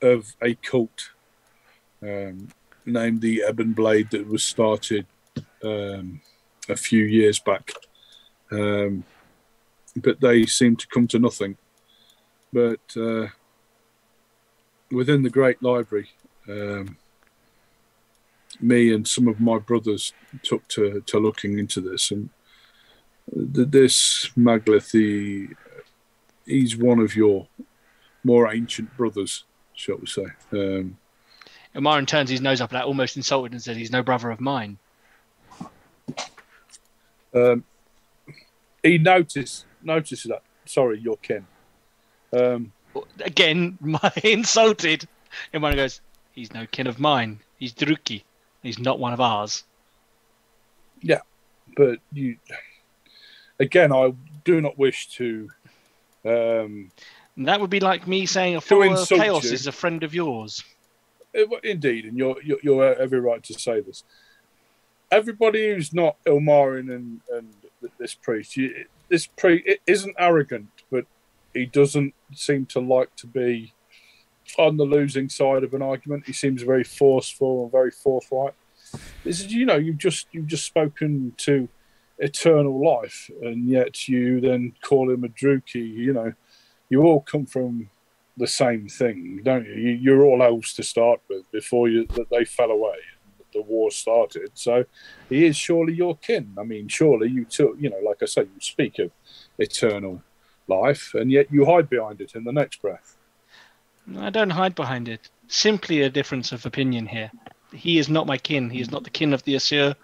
of a cult um, named the Ebon Blade that was started um, a few years back, um, but they seem to come to nothing. But uh, within the Great Library, um, me and some of my brothers took to, to looking into this, and th- this Maglith, he, he's one of your more ancient brothers, shall we say? Um, Ilmarin turns his nose up at that, almost insulted, and says, He's no brother of mine. um, he noticed noticed that. Sorry, you're kin. Um, Again, my insulted. Ilmarin goes, He's no kin of mine. He's Druchii. He's not one of ours. Yeah, but you, again, I do not wish to. Um, that would be like me saying a follower of chaos you. is a friend of yours. Indeed, and you're, you're you're every right to say this. Everybody who's not Ilmarin and and this priest, you, this priest it isn't arrogant, but he doesn't seem to like to be on the losing side of an argument. He seems very forceful and very forthright. This is, you know, you've just you've just spoken to eternal life, and yet you then call him a druchii. You know, you all come from the same thing, don't you? you you're all elves to start with before you that they fell away. The war started, so he is surely your kin. I mean, surely you took, you know, like I say, you speak of eternal life, and yet you hide behind it in the next breath. I don't hide behind it. Simply a difference of opinion here. He is not my kin. He is not the kin of the Asur.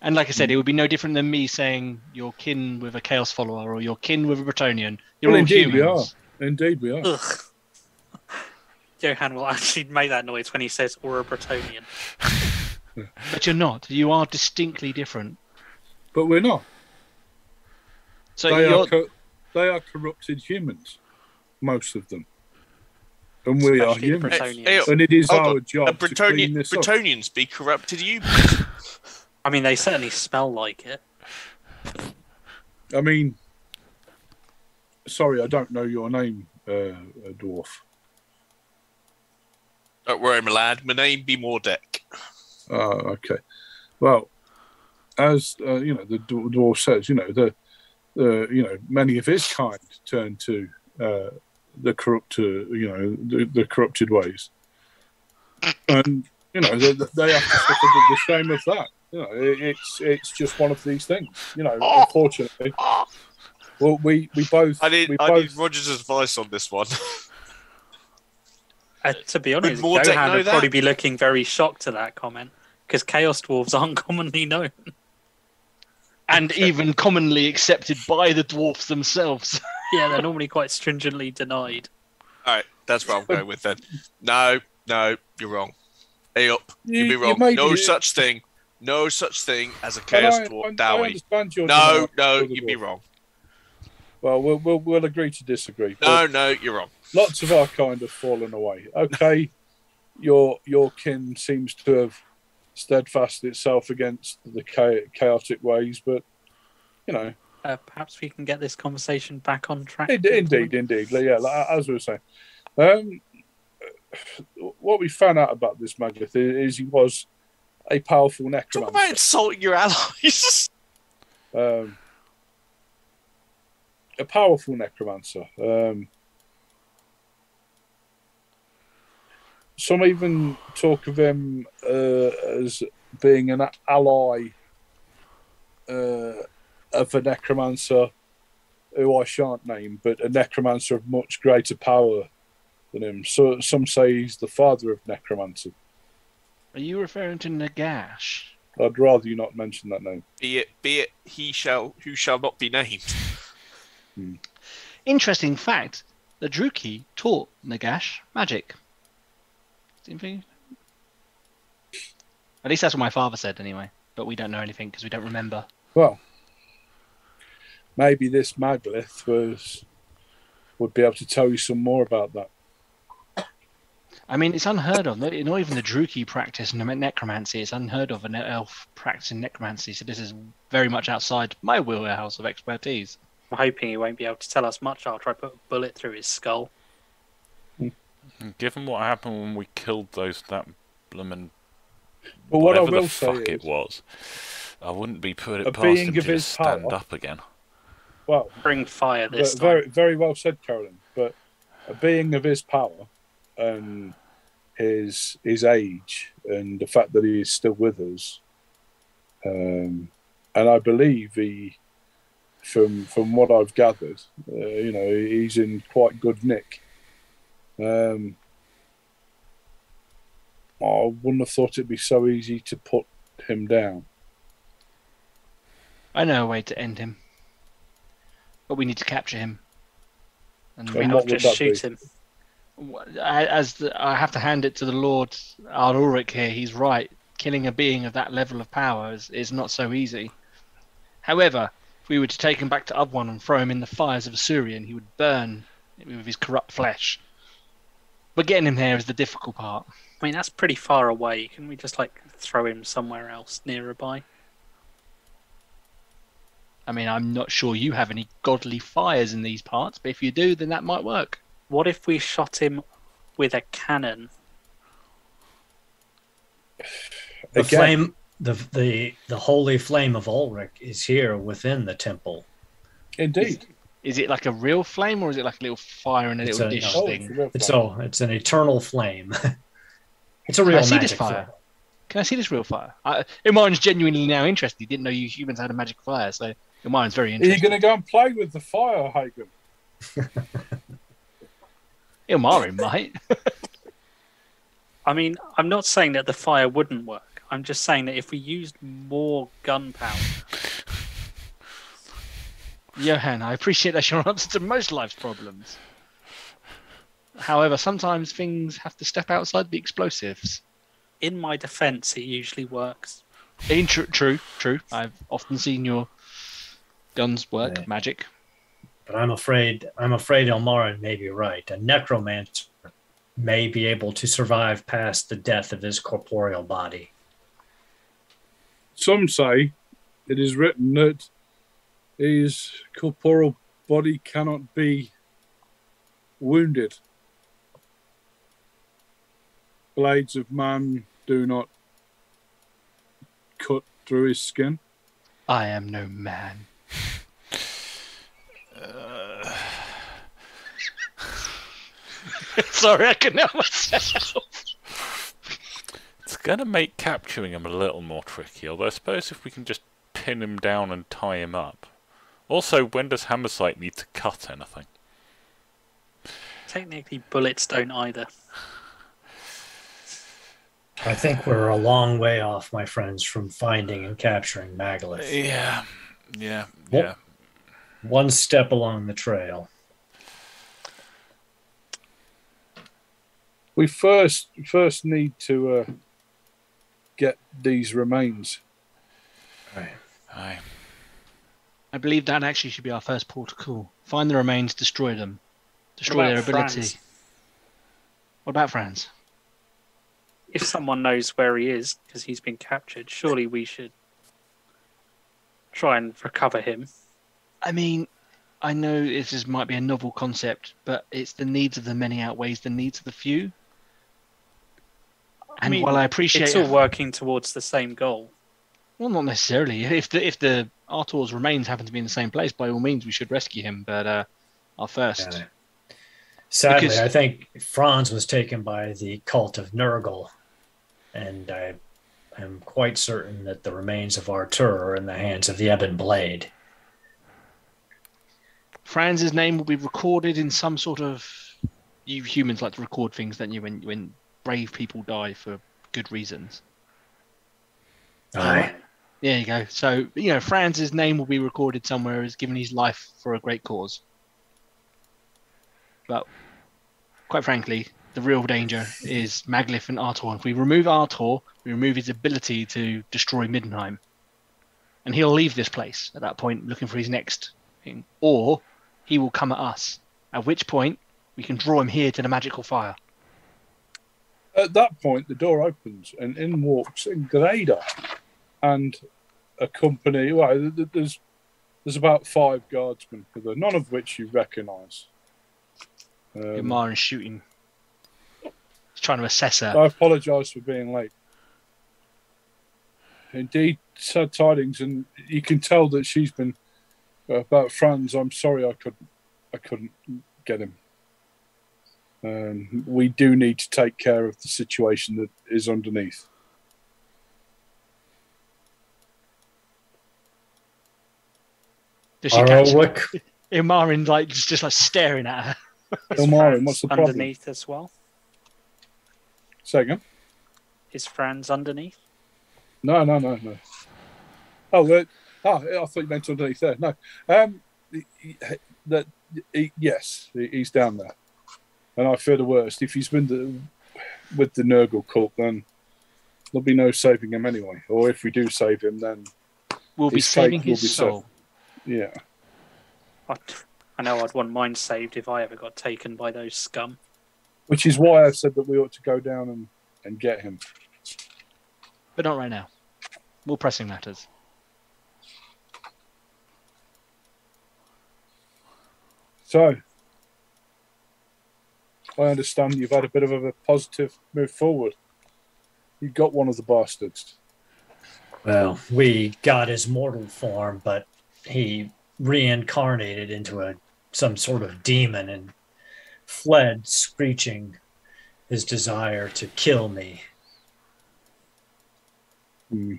And like I said, it would be no different than me saying you're kin with a Chaos follower or you're kin with a Bretonnian. You're Well, all indeed we humans. Indeed, we are. Ugh. Johan will actually make that noise when he says or a Bretonnian. But you're not. You are distinctly different. But we're not. So they, you're are co- they are corrupted humans, most of them. And we are Especially the humans. Hey, And it is Hold our on. job A to clean Bretonnian, this up. Bretonnians be corrupted you. I mean, they certainly smell like it. I mean, sorry, I don't know your name, uh, uh, dwarf. Don't worry, my lad. My name be Mordek. Oh, okay. Well, as uh, you know, the dwarf says, you know, the, the you know, many of his kind turn to uh, the corrupt, uh, you know, the, the corrupted ways, and you know, they, they have to suffer the, the shame of that. You know, it, it's it's just one of these things. You know, unfortunately. Well, we we both I need, we I both need Roger's advice on this one. Uh, to be honest, Mordek Johan know would that? probably be looking very shocked at that comment because Chaos Dwarves aren't commonly known. and even commonly accepted by the dwarfs themselves. yeah, they're normally quite stringently denied. All right, that's what I'm going with then. No, no, you're wrong. Hey up, You- you'd be wrong. may No be- such thing. No such thing as a chaos I- I- dwarf I dowie. understand No, no, you'd be wrong. Well, we'll we'll, we'll agree to disagree. No, no, you're wrong. lots of our kind have fallen away. Okay, your your kin seems to have steadfast itself against the chaotic ways, but you know, Uh, perhaps we can get this conversation back on track. Indeed, indeed, indeed. Yeah, like, as we were saying. Um, what we found out about this Maglith is he was a powerful necromancer. Talk about necromancer. insulting your allies. Um, a powerful necromancer. Um, some even talk of him uh, as being an ally uh, of a necromancer who I shan't name, but a necromancer of much greater power than him. So some say he's the father of necromancy. Are you referring to Nagash? I'd rather you not mention that name. Be it, be it, he shall, who shall not be named. Interesting fact: the Druchii taught Nagash magic. At least that's what my father said, anyway. But we don't know anything because we don't remember. Well, maybe this Maglith was would be able to tell you some more about that. I mean, it's unheard of. Not even the Druchii practice ne- necromancy. It's unheard of an elf practicing necromancy. So this is very much outside my wheelhouse of expertise. I'm hoping he won't be able to tell us much after I put a bullet through his skull. Given what happened when we killed those that bloomin' But what I whatever will the say fuck is, it was, I wouldn't be put it A past being him to of his just stand power. up again. well, Bring fire this time. very, very well said, Carolyn. But a being of his power and his his age and the fact that he is still with us, um, and I believe he, from from what I've gathered, uh, you know, he's in quite good nick. Um, I wouldn't have thought it'd be so easy to put him down. I know a way to end him, but we need to capture him. And And we what not would just that be? shoot him. I- as the, I have to hand it to the Lord Ardoric here, he's right. Killing a being of that level of power is, is not so easy. However, if we were to take him back to Ulthuan and throw him in the fires of Asuryan, he would burn with his corrupt flesh. But getting him there is the difficult part. I mean, that's pretty far away. Can we just like throw him somewhere else nearby? I mean, I'm not sure you have any godly fires in these parts, but if you do, then that might work. What if we shot him with a cannon? The Again- flame, the the the holy flame of Ulric is here within the temple. Indeed, Is it like a real flame, or is it like a little fire in a It's little a- dish Oh, thing? it's a It's flame. so it's an eternal flame. it's a Can I real see this magic fire? flame. Can I see this real fire? I, Ilmarin's genuinely now interested. He didn't know you humans had a magic fire, so Ilmarin's very interested. Are you interested. going to go and play with the fire, Hagen? Ilmarin might. I mean, I'm not saying that the fire wouldn't work. I'm just saying that if we used more gunpowder, Johan, I appreciate that's your answer to most life's problems. However, sometimes things have to step outside the explosives. in my defense, it usually works. In tr- true, true. I've often seen your guns work, Yeah. magic. But I'm afraid I'm afraid Ilmarin may be right. A necromancer may be able to survive past the death of his corporeal body. Some say it is written that his corporeal body cannot be wounded. Blades of man do not cut through his skin. I am no man. Uh, Sorry, I couldn't help myself. It's going to make capturing him a little more tricky, although I suppose if we can just pin him down and tie him up. Also, when does Hammersite need to cut anything? Technically, bullets don't either. I think we're a long way off, my friends, from finding and capturing Maglith. Yeah, yeah, Well- yeah. One step along the trail. We first first need to uh, get these remains. Right. Aye. I believe that actually should be our first port of call. Find the remains, destroy them. Destroy their ability. Franz? What about Franz? If someone knows where he is because he's been captured, surely we should try and recover him. I mean, I know this is, might be a novel concept, but it's the needs of the many outweighs the needs of the few. And mean, while I appreciate, It's all working towards the same goal. well, not necessarily. If the if the Artur's remains happen to be in the same place, by all means, we should rescue him. But uh, our first, Yeah. Sadly, Because- I think Franz was taken by the cult of Nurgle, and I am quite certain that the remains of Artur are in the hands of the Ebon Blade. Franz's name will be recorded in some sort of. You humans like to record things, don't you? When when brave people die for good reasons. Aye. There you go. So you know, Franz's name will be recorded somewhere as giving his life for a great cause. But quite frankly, the real danger is Maglith and Artur. If we remove Artur, we remove his ability to destroy Middenheim. And he'll leave this place at that point looking for his next thing. Or he will come at us. At which point we can draw him here to the magical fire. At that point, the door opens and in walks Grader and a company. Well, th- th- there's there's about five guardsmen none of which you recognise. Um, Yamar is shooting. He's trying to assess her. I apologise for being late. Indeed, sad tidings, and you can tell that she's been uh, about Franz. I'm sorry, I couldn't, I couldn't get him. Um, we do need to take care of the situation that is underneath. Does she catch Arlwick. Ilmarin like just, just like staring at her? Is Ilmarin, what's the problem? underneath as well? Say again? Is Franz underneath? No, no, no, no. Oh, uh, ah, I thought you meant underneath there. No, um, he- he- that yes, he's down there, and I fear the worst. If he's been the, with the Nurgle cult, then there'll be no saving him anyway. Or if we do save him, then We'll be saving his be soul. yeah. I, I know I'd want mine saved if I ever got taken by those scum. Which is why I've said that we ought to go down and, and get him. But not right now. More pressing matters. So, I understand you've had a bit of a positive move forward. You got one of the bastards. Well, we got his mortal form, but he reincarnated into a some sort of demon and fled, screeching his desire to kill me. Hmm.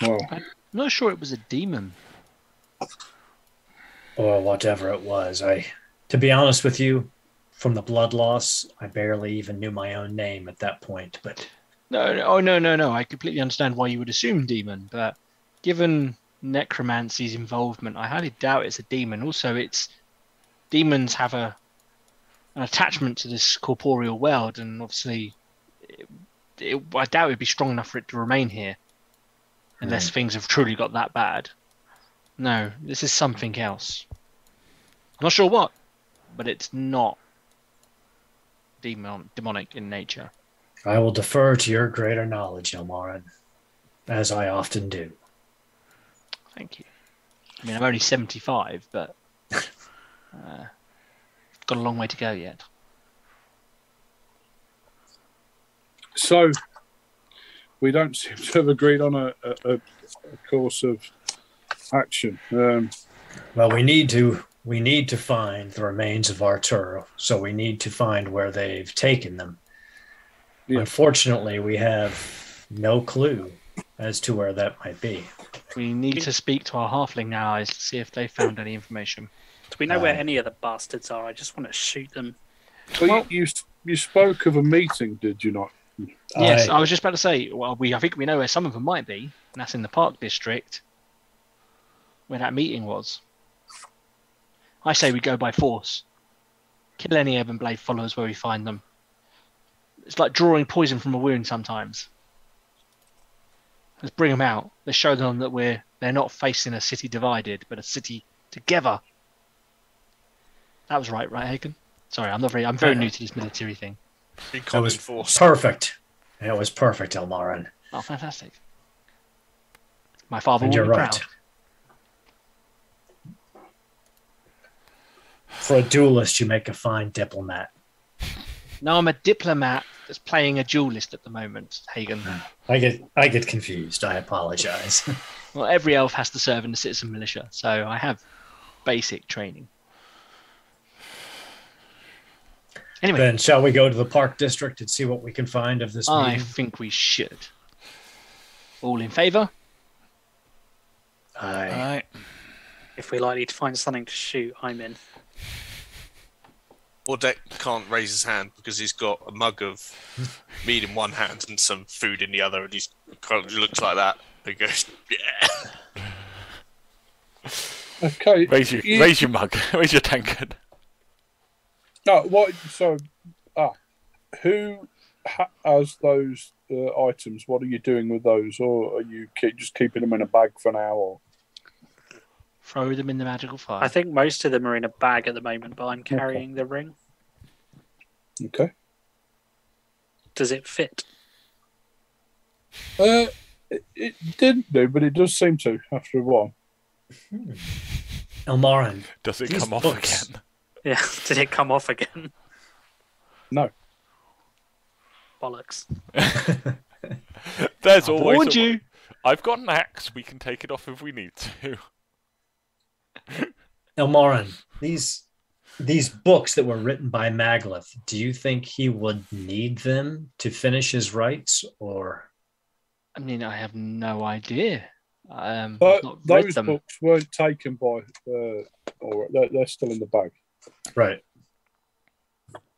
Well, I'm not sure it was a demon. or whatever it was. I, to be honest with you, from the blood loss, I barely even knew my own name at that point. But No, no, oh no, no, no. I completely understand why you would assume demon, but given necromancy's involvement, I highly doubt it's a demon. Also, it's demons have a an attachment to this corporeal world, and obviously, it, it, I doubt it'd be strong enough for it to remain here, unless hmm. things have truly got that bad. No, this is something else. I'm not sure what, but it's not demon demonic in nature. I will defer to your greater knowledge, Ilmarin, as I often do. Thank you. I mean, I'm only 75, but uh, got a long way to go yet. so we don't seem to have agreed on a, a, a, a course of action. Um, Well, we need to we need to find the remains of Arturo, so we need to find where they've taken them. Yeah. Unfortunately, we have no clue as to where that might be. We need to speak to our halfling allies to see if they found any information. Do we know where uh, any of the bastards are? I just want to shoot them. but Well- you, you you spoke of a meeting, did you not? Yes, I- I was just about to say. Well, we I think we know where some of them might be, and that's in the Park District, where that meeting was. I say we go by force. Kill any Ebon Blade followers where we find them. It's like drawing poison from a wound sometimes. Let's bring them out. Let's show them that we're they're not facing a city divided, but a city together. That was right, right, Hagen? Sorry, I'm not very. I'm very new to this military thing. That was force. perfect. It was perfect, Ilmarin. Oh, fantastic! My father And will you're be right. proud. For a duelist, you make a fine diplomat. No, I'm a diplomat that's playing a duelist at the moment, Hagen. I get I get confused. I apologize. Well, every elf has to serve in the citizen militia, so I have basic training. Anyway, then shall we go to the park district and see what we can find of this I meeting? think we should. All in favour? Aye. Alright. If we're likely to find something to shoot, I'm in. Mordek can't raise his hand because he's got a mug of meat in one hand and some food in the other, and he's kind of looks like that. He goes, "Yeah." Okay. Raise your, you- raise your mug. raise your tankard. No, what? So, ah, who ha- has those uh, items? What are you doing with those, or are you keep, just keeping them in a bag for now? Or Throw them in the magical fire. I think most of them are in a bag at the moment, but I'm carrying the ring. okay, Does it fit? uh, it, it didn't do, but it does seem to after a while. Ilmarin, Does it These come off books. again? Yeah. Did it come off again? No, Bollocks. There's I always. warned a- you. I've got an axe. We can take it off if we need to. Ilmarin, these these books that were written by Maglith, do you think he would need them to finish his rites, or I mean, I have no idea. Um, but I've read those them. books weren't taken by, uh, or they're, they're still in the bag. right?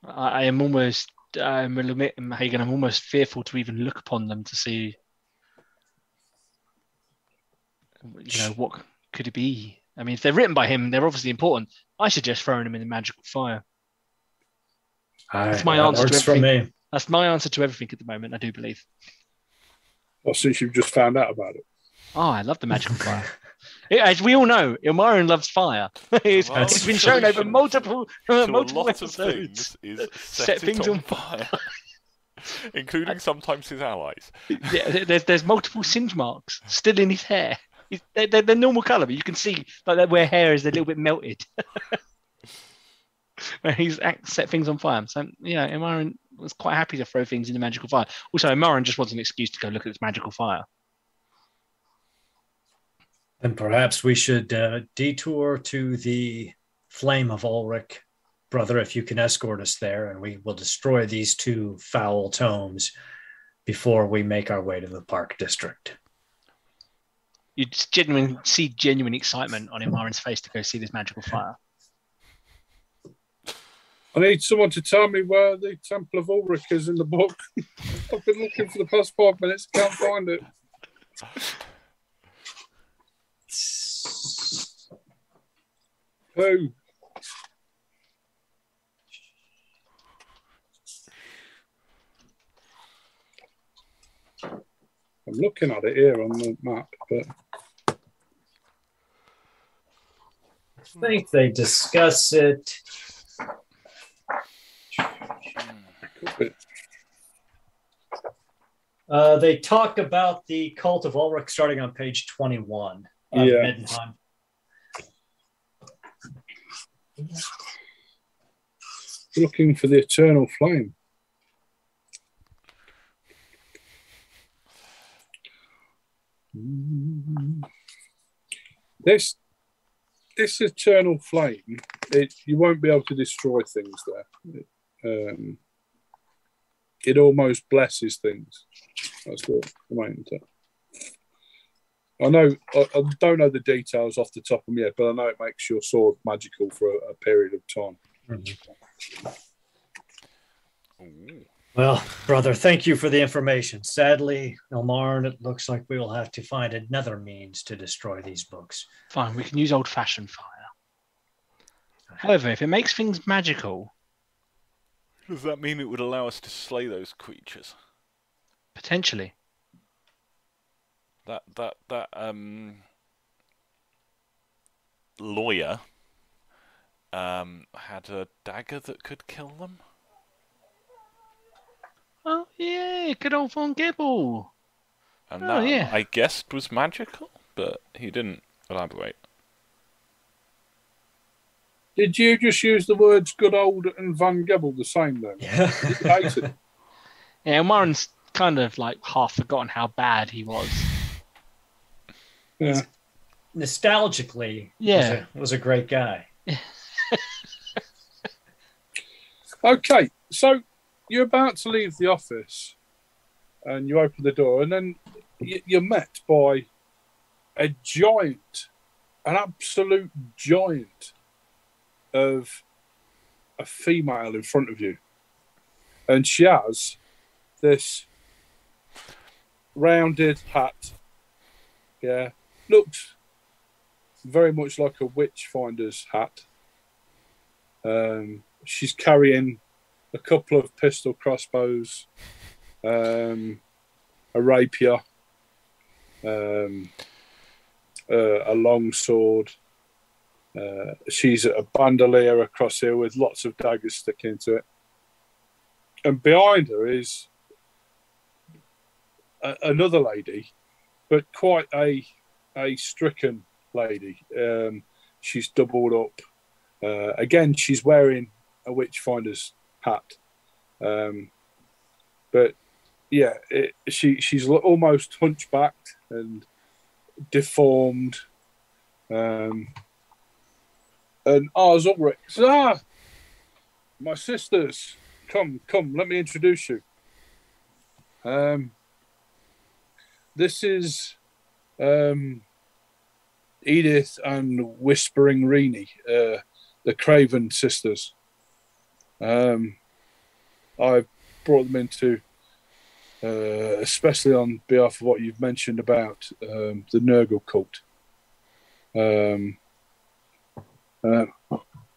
I, I am almost, I'm a limit, Hagen, I'm almost fearful to even look upon them to see, you know, what could it be? I mean, if they're written by him, they're obviously important. I suggest throwing them in the magical fire. That's my answer to Works for me. That's my answer to everything at the moment. I do believe. Or since you've just found out about it. Oh, I love the magical fire. Yeah, As we all know, Ilmarin loves fire. it's, Well, it's been shown over solution multiple, to a multiple lot of episodes. things is Set set, things on on fire, including sometimes his allies. yeah, there's there's multiple singe marks still in his hair. They're, they're, they're normal color, but you can see like that where hair is a little bit melted. where he's set things on fire. So yeah, Imran was quite happy to throw things in the magical fire. Also, Imran just wants an excuse to go look at this magical fire. Then perhaps we should uh, detour to the flame of Ulric, brother, if you can escort us there, and we will destroy these two foul tomes before we make our way to the park district. You genuine see genuine excitement on Imran's face to go see this magical fire. I need someone to tell me where the Temple of Ulric is in the book. I've been looking for the past five minutes, can't find it. Who? I'm looking at it here on the map, but I think they discuss it. Uh, they talk about the cult of Ulric starting on page 21 of Yeah. Looking for the eternal flame. This this eternal flame, it you won't be able to destroy things there. It, um, it almost blesses things. That's what I'm aiming. I know I, I don't know the details off the top of my head, but I know it makes your sword magical for a, a period of time. Ooh. Well, brother, thank you for the information. Sadly, Elmarn, it looks like we will have to find another means to destroy these books. Fine, we can use old fashioned fire. However, if it makes things magical, Does that mean it would allow us to slay those creatures? potentially. That that that um lawyer um had a dagger that could kill them. Oh yeah, good old Von Gibble. And Oh, that yeah. I guessed was magical, but he didn't elaborate. Did you just use the words good old and Van Gebel the same then? Yeah. You Yeah, Warren's kind of like half forgotten how bad he was. Yeah. Nostalgically, Yeah. was, a, was a great guy. Okay, so you're about to leave the office and you open the door, and then you're met by a giant an absolute giant of a female in front of you, and she has this rounded hat. Yeah, looks very much like a witch finder's hat. Um, she's carrying a couple of pistol crossbows, um, a rapier, um, uh, a long sword. Uh, she's a bandolier across here with lots of daggers sticking into it. And behind her is a, another lady, but quite a a stricken lady. Um, she's doubled up. Uh, again, she's wearing a witchfinder's hat. Um, but yeah, it, she she's almost hunchbacked and deformed. Um, and Ar-Ulric Ah, my sisters, come, come, let me introduce you. Um, this is um, Edith and Whispering Reenie, uh, the Craven sisters. Um, I brought them into, uh, especially on behalf of what you've mentioned about um, the Nurgle cult. Um, uh,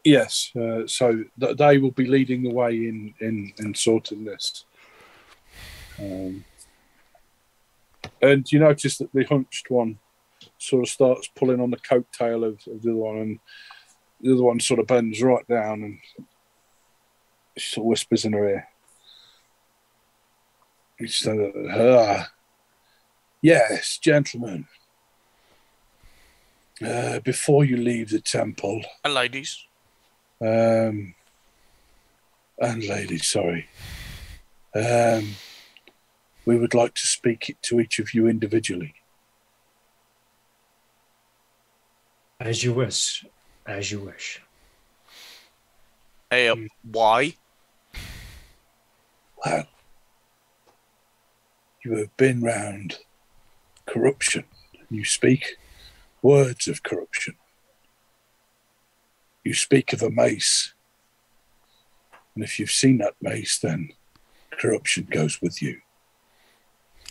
yes, uh, so th- they will be leading the way in in, in sorting this. Um, and you notice that the hunched one sort of starts pulling on the coattail of, of the other one, and the other one sort of bends right down and she sort of whispers in her ear. He said, ah, yes, gentlemen. Uh, before you leave the temple, And ladies. um, and ladies, sorry, um, we would like to speak to each of you individually. As you wish. As you wish. Hey, uh, why? Well, you have been round corruption. You speak words of corruption. You speak of a mace. And if you've seen that mace, then corruption goes with you.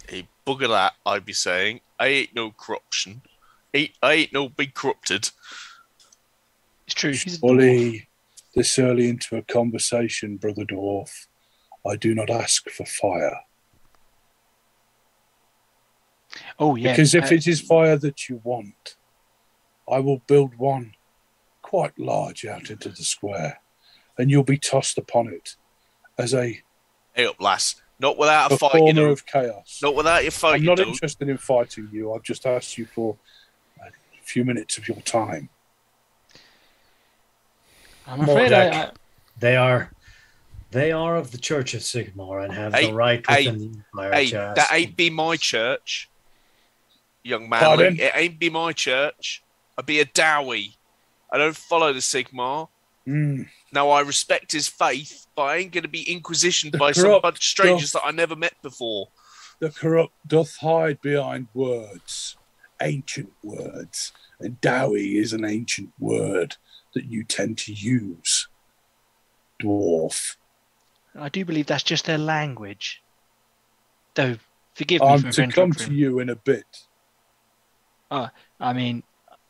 Hey, bugger that, I'd be saying. I ain't no corruption. Ain't, I ain't no big corrupted. It's true. He's a dwarf. Fully this early into a conversation, brother dwarf, I do not ask for fire. Oh yeah. Because if uh, it is fire that you want, I will build one quite large out into the square, and you'll be tossed upon it as a Hey up, lass. Not without a fight, you performer know. of chaos. Not without your fight, I'm you not don't. interested in fighting you. I've just asked you for a few minutes of your time. I'm afraid I, I, They are they are of the Church of Sigmar and have Hey, the right hey, within the Empire Hey, that ain't be my church, young man. Pardon? It ain't be my church. I be a Dowie. I don't follow the Sigmar. Mm. Now I respect his faith, but I ain't gonna be inquisitioned The by some bunch of strangers doth- that I never met before. The corrupt doth hide behind words, ancient words, and Dowie is an ancient word that you tend to use. Dwarf. I do believe that's just their language. Though, forgive me I'm for to come to you in a bit. I mean,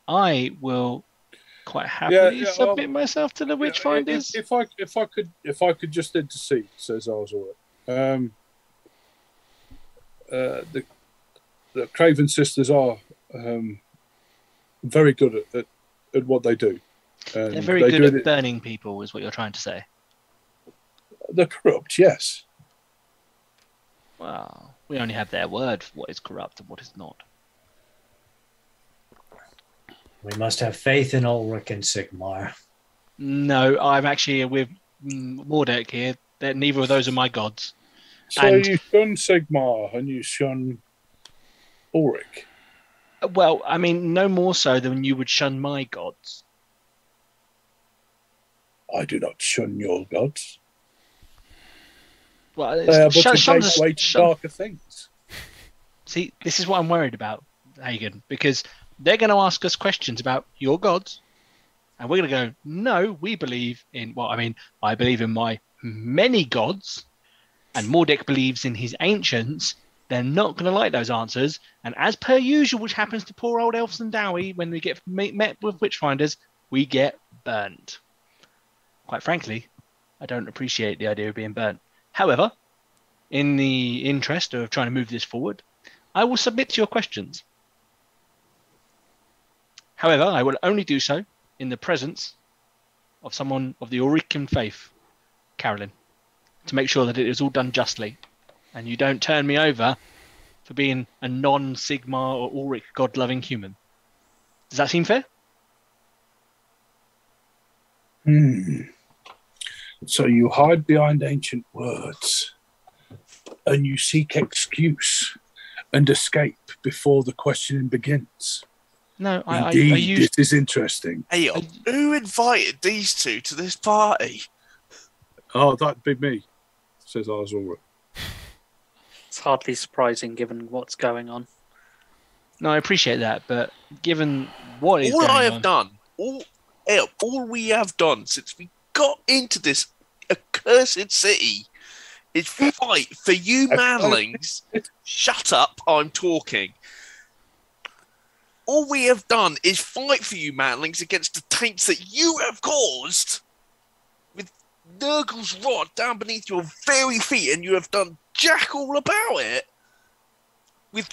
I will quite happily yeah, submit I'll- myself to the Yeah, Witchfinders. If, if I if I could if I could just intercede, says Arzor. Um, uh, the the Craven sisters are um, very good at, at, at what they do. And They're very they good do at it- burning people, is what you're trying to say. They're corrupt, yes. Well, we only have their word for what is corrupt and what is not. We must have faith in Ulric and Sigmar. No, I'm actually with mm, Mordek here. That neither of those are my gods. So And- you shun Sigmar and you shun Ulric. Uh, Well, I mean, no more so than you would shun my gods. I do not shun your gods. Well, They are but shun- a shun's a- to shun- darker things. See, this is what I'm worried about, Hagen, because they're going to ask us questions about your gods, and we're going to go, no, we believe in. Well, I mean, I believe in my many gods, and Mordek believes in his ancients. They're not going to like those answers, and as per usual, which happens to poor old elves and Dowie when we get met met with witchfinders, we get burnt. Quite frankly, I don't appreciate the idea of being burnt. However, in the interest of trying to move this forward, I will submit to your questions. However, I will only do so in the presence of someone of the Aurican faith, Carolyn, to make sure that it is all done justly, and you don't turn me over for being a non-Sigmar or Auric god-loving human. Does that seem fair? Hmm. So you hide behind ancient words and you seek excuse and escape before the questioning begins. No, I, I, I used. this is interesting. Hey, who invited these two to this party? Oh, that'd be me, says Arzora. It's hardly surprising given what's going on. No, I appreciate that, but given what is all going I have on, done, all, eh, all we have done since we got into this accursed city is fight for you manlings. Shut up, I'm talking. All we have done is fight for you manlings against the taints that you have caused with Nurgle's rod down beneath your very feet, and you have done jack all about it. With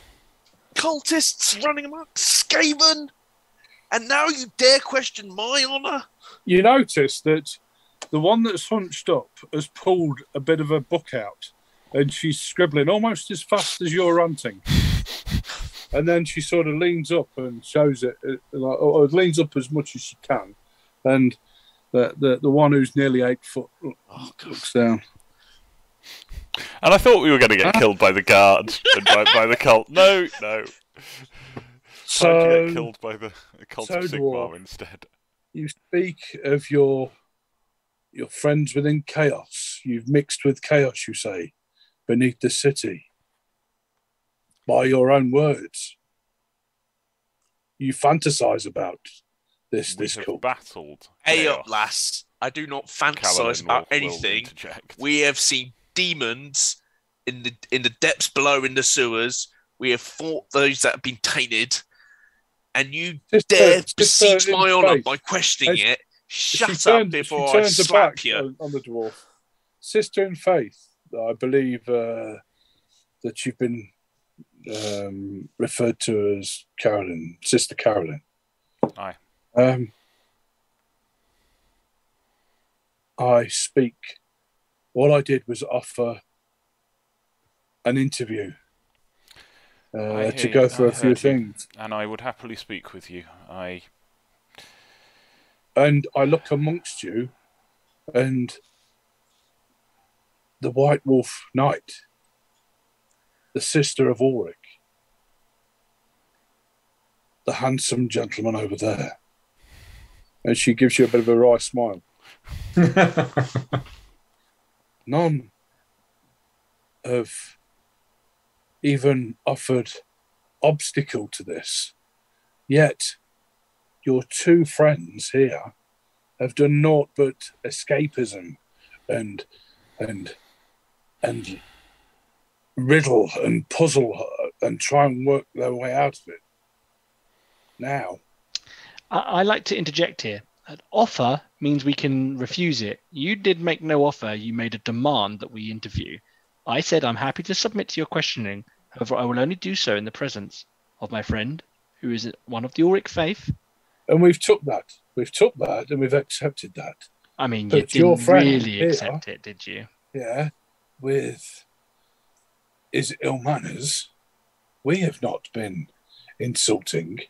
cultists running amok, Skaven, and now you dare question my honour? You notice that the one that's hunched up has pulled a bit of a book out and she's scribbling almost as fast as you're ranting. And then she sort of leans up and shows it, uh, like, or leans up as much as she can. And the, the, the one who's nearly eight foot Oh, God. looks down. And I thought we were going to get killed by the guard and by, by the cult. No, no. Time to So get killed by the, the cult so of Sigmar instead. you speak of your your friends within chaos. You've mixed with chaos, you say, beneath the city. By your own words. You fantasize about this We this have cult. battled. Hey up, lass. I do not fantasize about will- will anything. We have seen demons in the in the depths below in the sewers. We have fought those that have been tainted, and you Sister- dare sister beseech my honour by questioning Hey, it. Shut she up turns- before she I turns her slap back you. On, on the dwarf. Sister in faith, I believe uh, that you've been um, referred to as Carolyn, Sister Carolyn. Aye. Um, I speak. All I did was offer an interview uh, I to go through I a few you. things. And I would happily speak with you. I and I look amongst you, and the White Wolf Knight, the sister of Ulric, the handsome gentleman over there. And she gives you a bit of a wry smile. None have even offered obstacle to this. Yet your two friends here have done naught but escapism and and and riddle and puzzle and try and work their way out of it. Now, I, I like to interject here. An offer means we can refuse it. You did make no offer. You made a demand that we interview. I said I'm happy to submit to your questioning. However, I will only do so in the presence of my friend, who is one of the Auric faith. And we've took that, we've took that, and we've accepted that. I mean, you But your didn't friend really here- accept it, did you? Yeah, with is ill manners. We have not been insulting.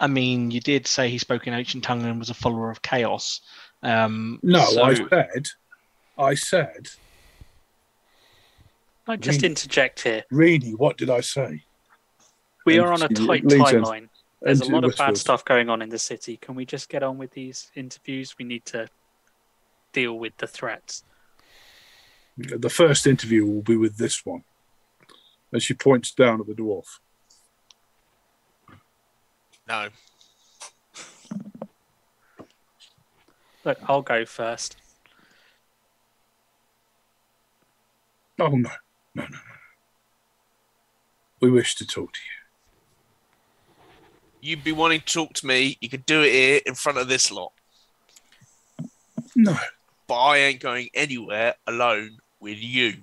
I mean, you did say he spoke in ancient tongue and was a follower of chaos. Um, No, so- I said, I said, I just Really? interject here. really, what did I say? We are on a tight leans in. timeline. There's a lot of bad stuff going on in the city. Can we just get on with these interviews? We need to deal with the threats. The first interview will be with this one. And she points down at the dwarf. No. Look, I'll go first. Oh no, no, no, no. We wish to talk to you. You'd be wanting to talk to me. You could do it here in front of this lot. No, But I ain't going anywhere alone with you.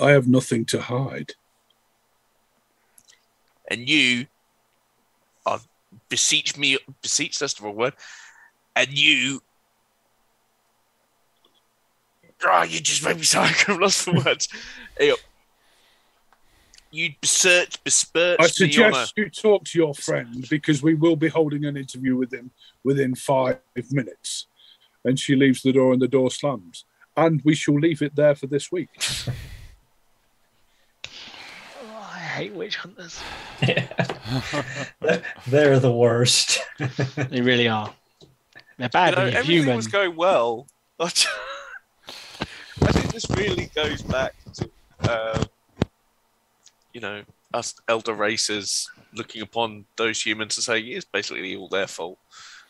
I have nothing to hide. And you are beseech me beseech that's the wrong word. And you Oh, you just made me sorry. I've lost the words. Hey, You search, besmirch I suggest on you talk to your friend because we will be holding an interview with him within five minutes. And she leaves the door and the door slams. And we shall leave it there for this week. Oh, I hate witch hunters. They're the worst. They really are. They're bad know, when you're everything human. was going well. I think this really goes back to, uh, you know, us elder races looking upon those humans and saying it's basically all their fault.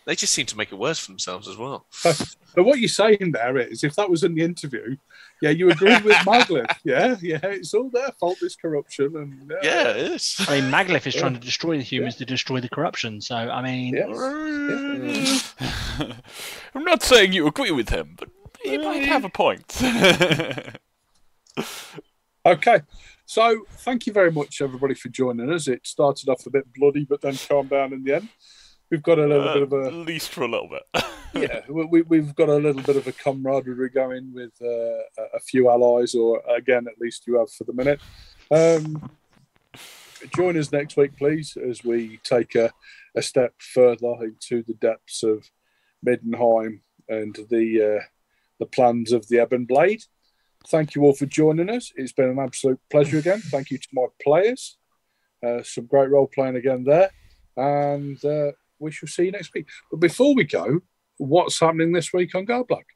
They just seem to make it worse for themselves as well. But what you're saying there is, if that was in the interview, yeah, you agree with Maglith. Yeah, yeah, it's all their fault, this corruption. And uh, Yeah, it is. I mean, Maglith is Yeah. trying to destroy the humans to destroy the corruption. So, I mean, Yes. I'm not saying you agree with him, but he might have a point. Okay. So thank you very much, everybody, for joining us. It started off a bit bloody, but then calmed down in the end. We've got a little Uh, bit of a At least for a little bit. yeah, we, we- we've got a little bit of a camaraderie going with uh, a- a few allies, or again, at least you have for the minute. Um, join us next week, please, as we take a, a step further into the depths of Middenheim and the uh, the plans of the Ebon Blade. Thank you all for joining us. It's been an absolute pleasure again. Thank you to my players. Uh, some great role playing again there, and uh, we shall see you next week. But before we go, what's happening this week on Guard Black?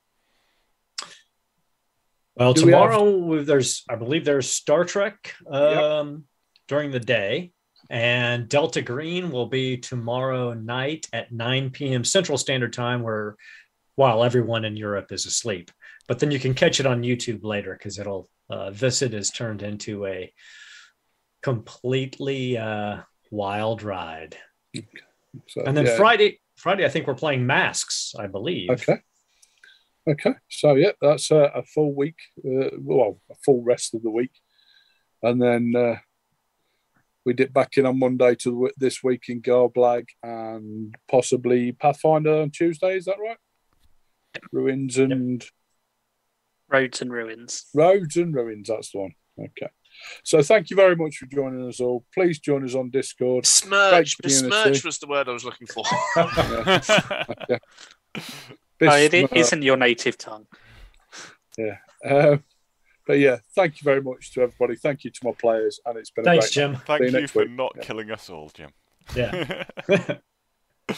Well, Do we have- tomorrow there's, I believe there's Star Trek um, during the day, and Delta Green will be tomorrow night at 9 p.m. Central Standard Time, where while everyone in Europe is asleep. But then you can catch it on YouTube later because it'll uh, Visit is turned into a completely uh, wild ride. So, And then yeah. Friday, Friday I think we're playing Masks, I believe. Okay. Okay. So yeah, that's a, a full week. Uh, well, a full rest of the week, and then uh, we dip back in on Monday to the, this week in Garblag and possibly Pathfinder on Tuesday. Is that right? Ruins and Roads and ruins. roads and ruins. That's the one. Okay. So thank you very much for joining us all. Please join us on Discord. Besmirch. Great. Besmirch was the word I was looking for. Yeah. Oh, it Bis- isn't your native tongue. Yeah. Um, but yeah, thank you very much to everybody. Thank you to my players, and it's been Thanks, a great Jim. See Thank you you for week. not Yeah. killing us all, Jim. Yeah.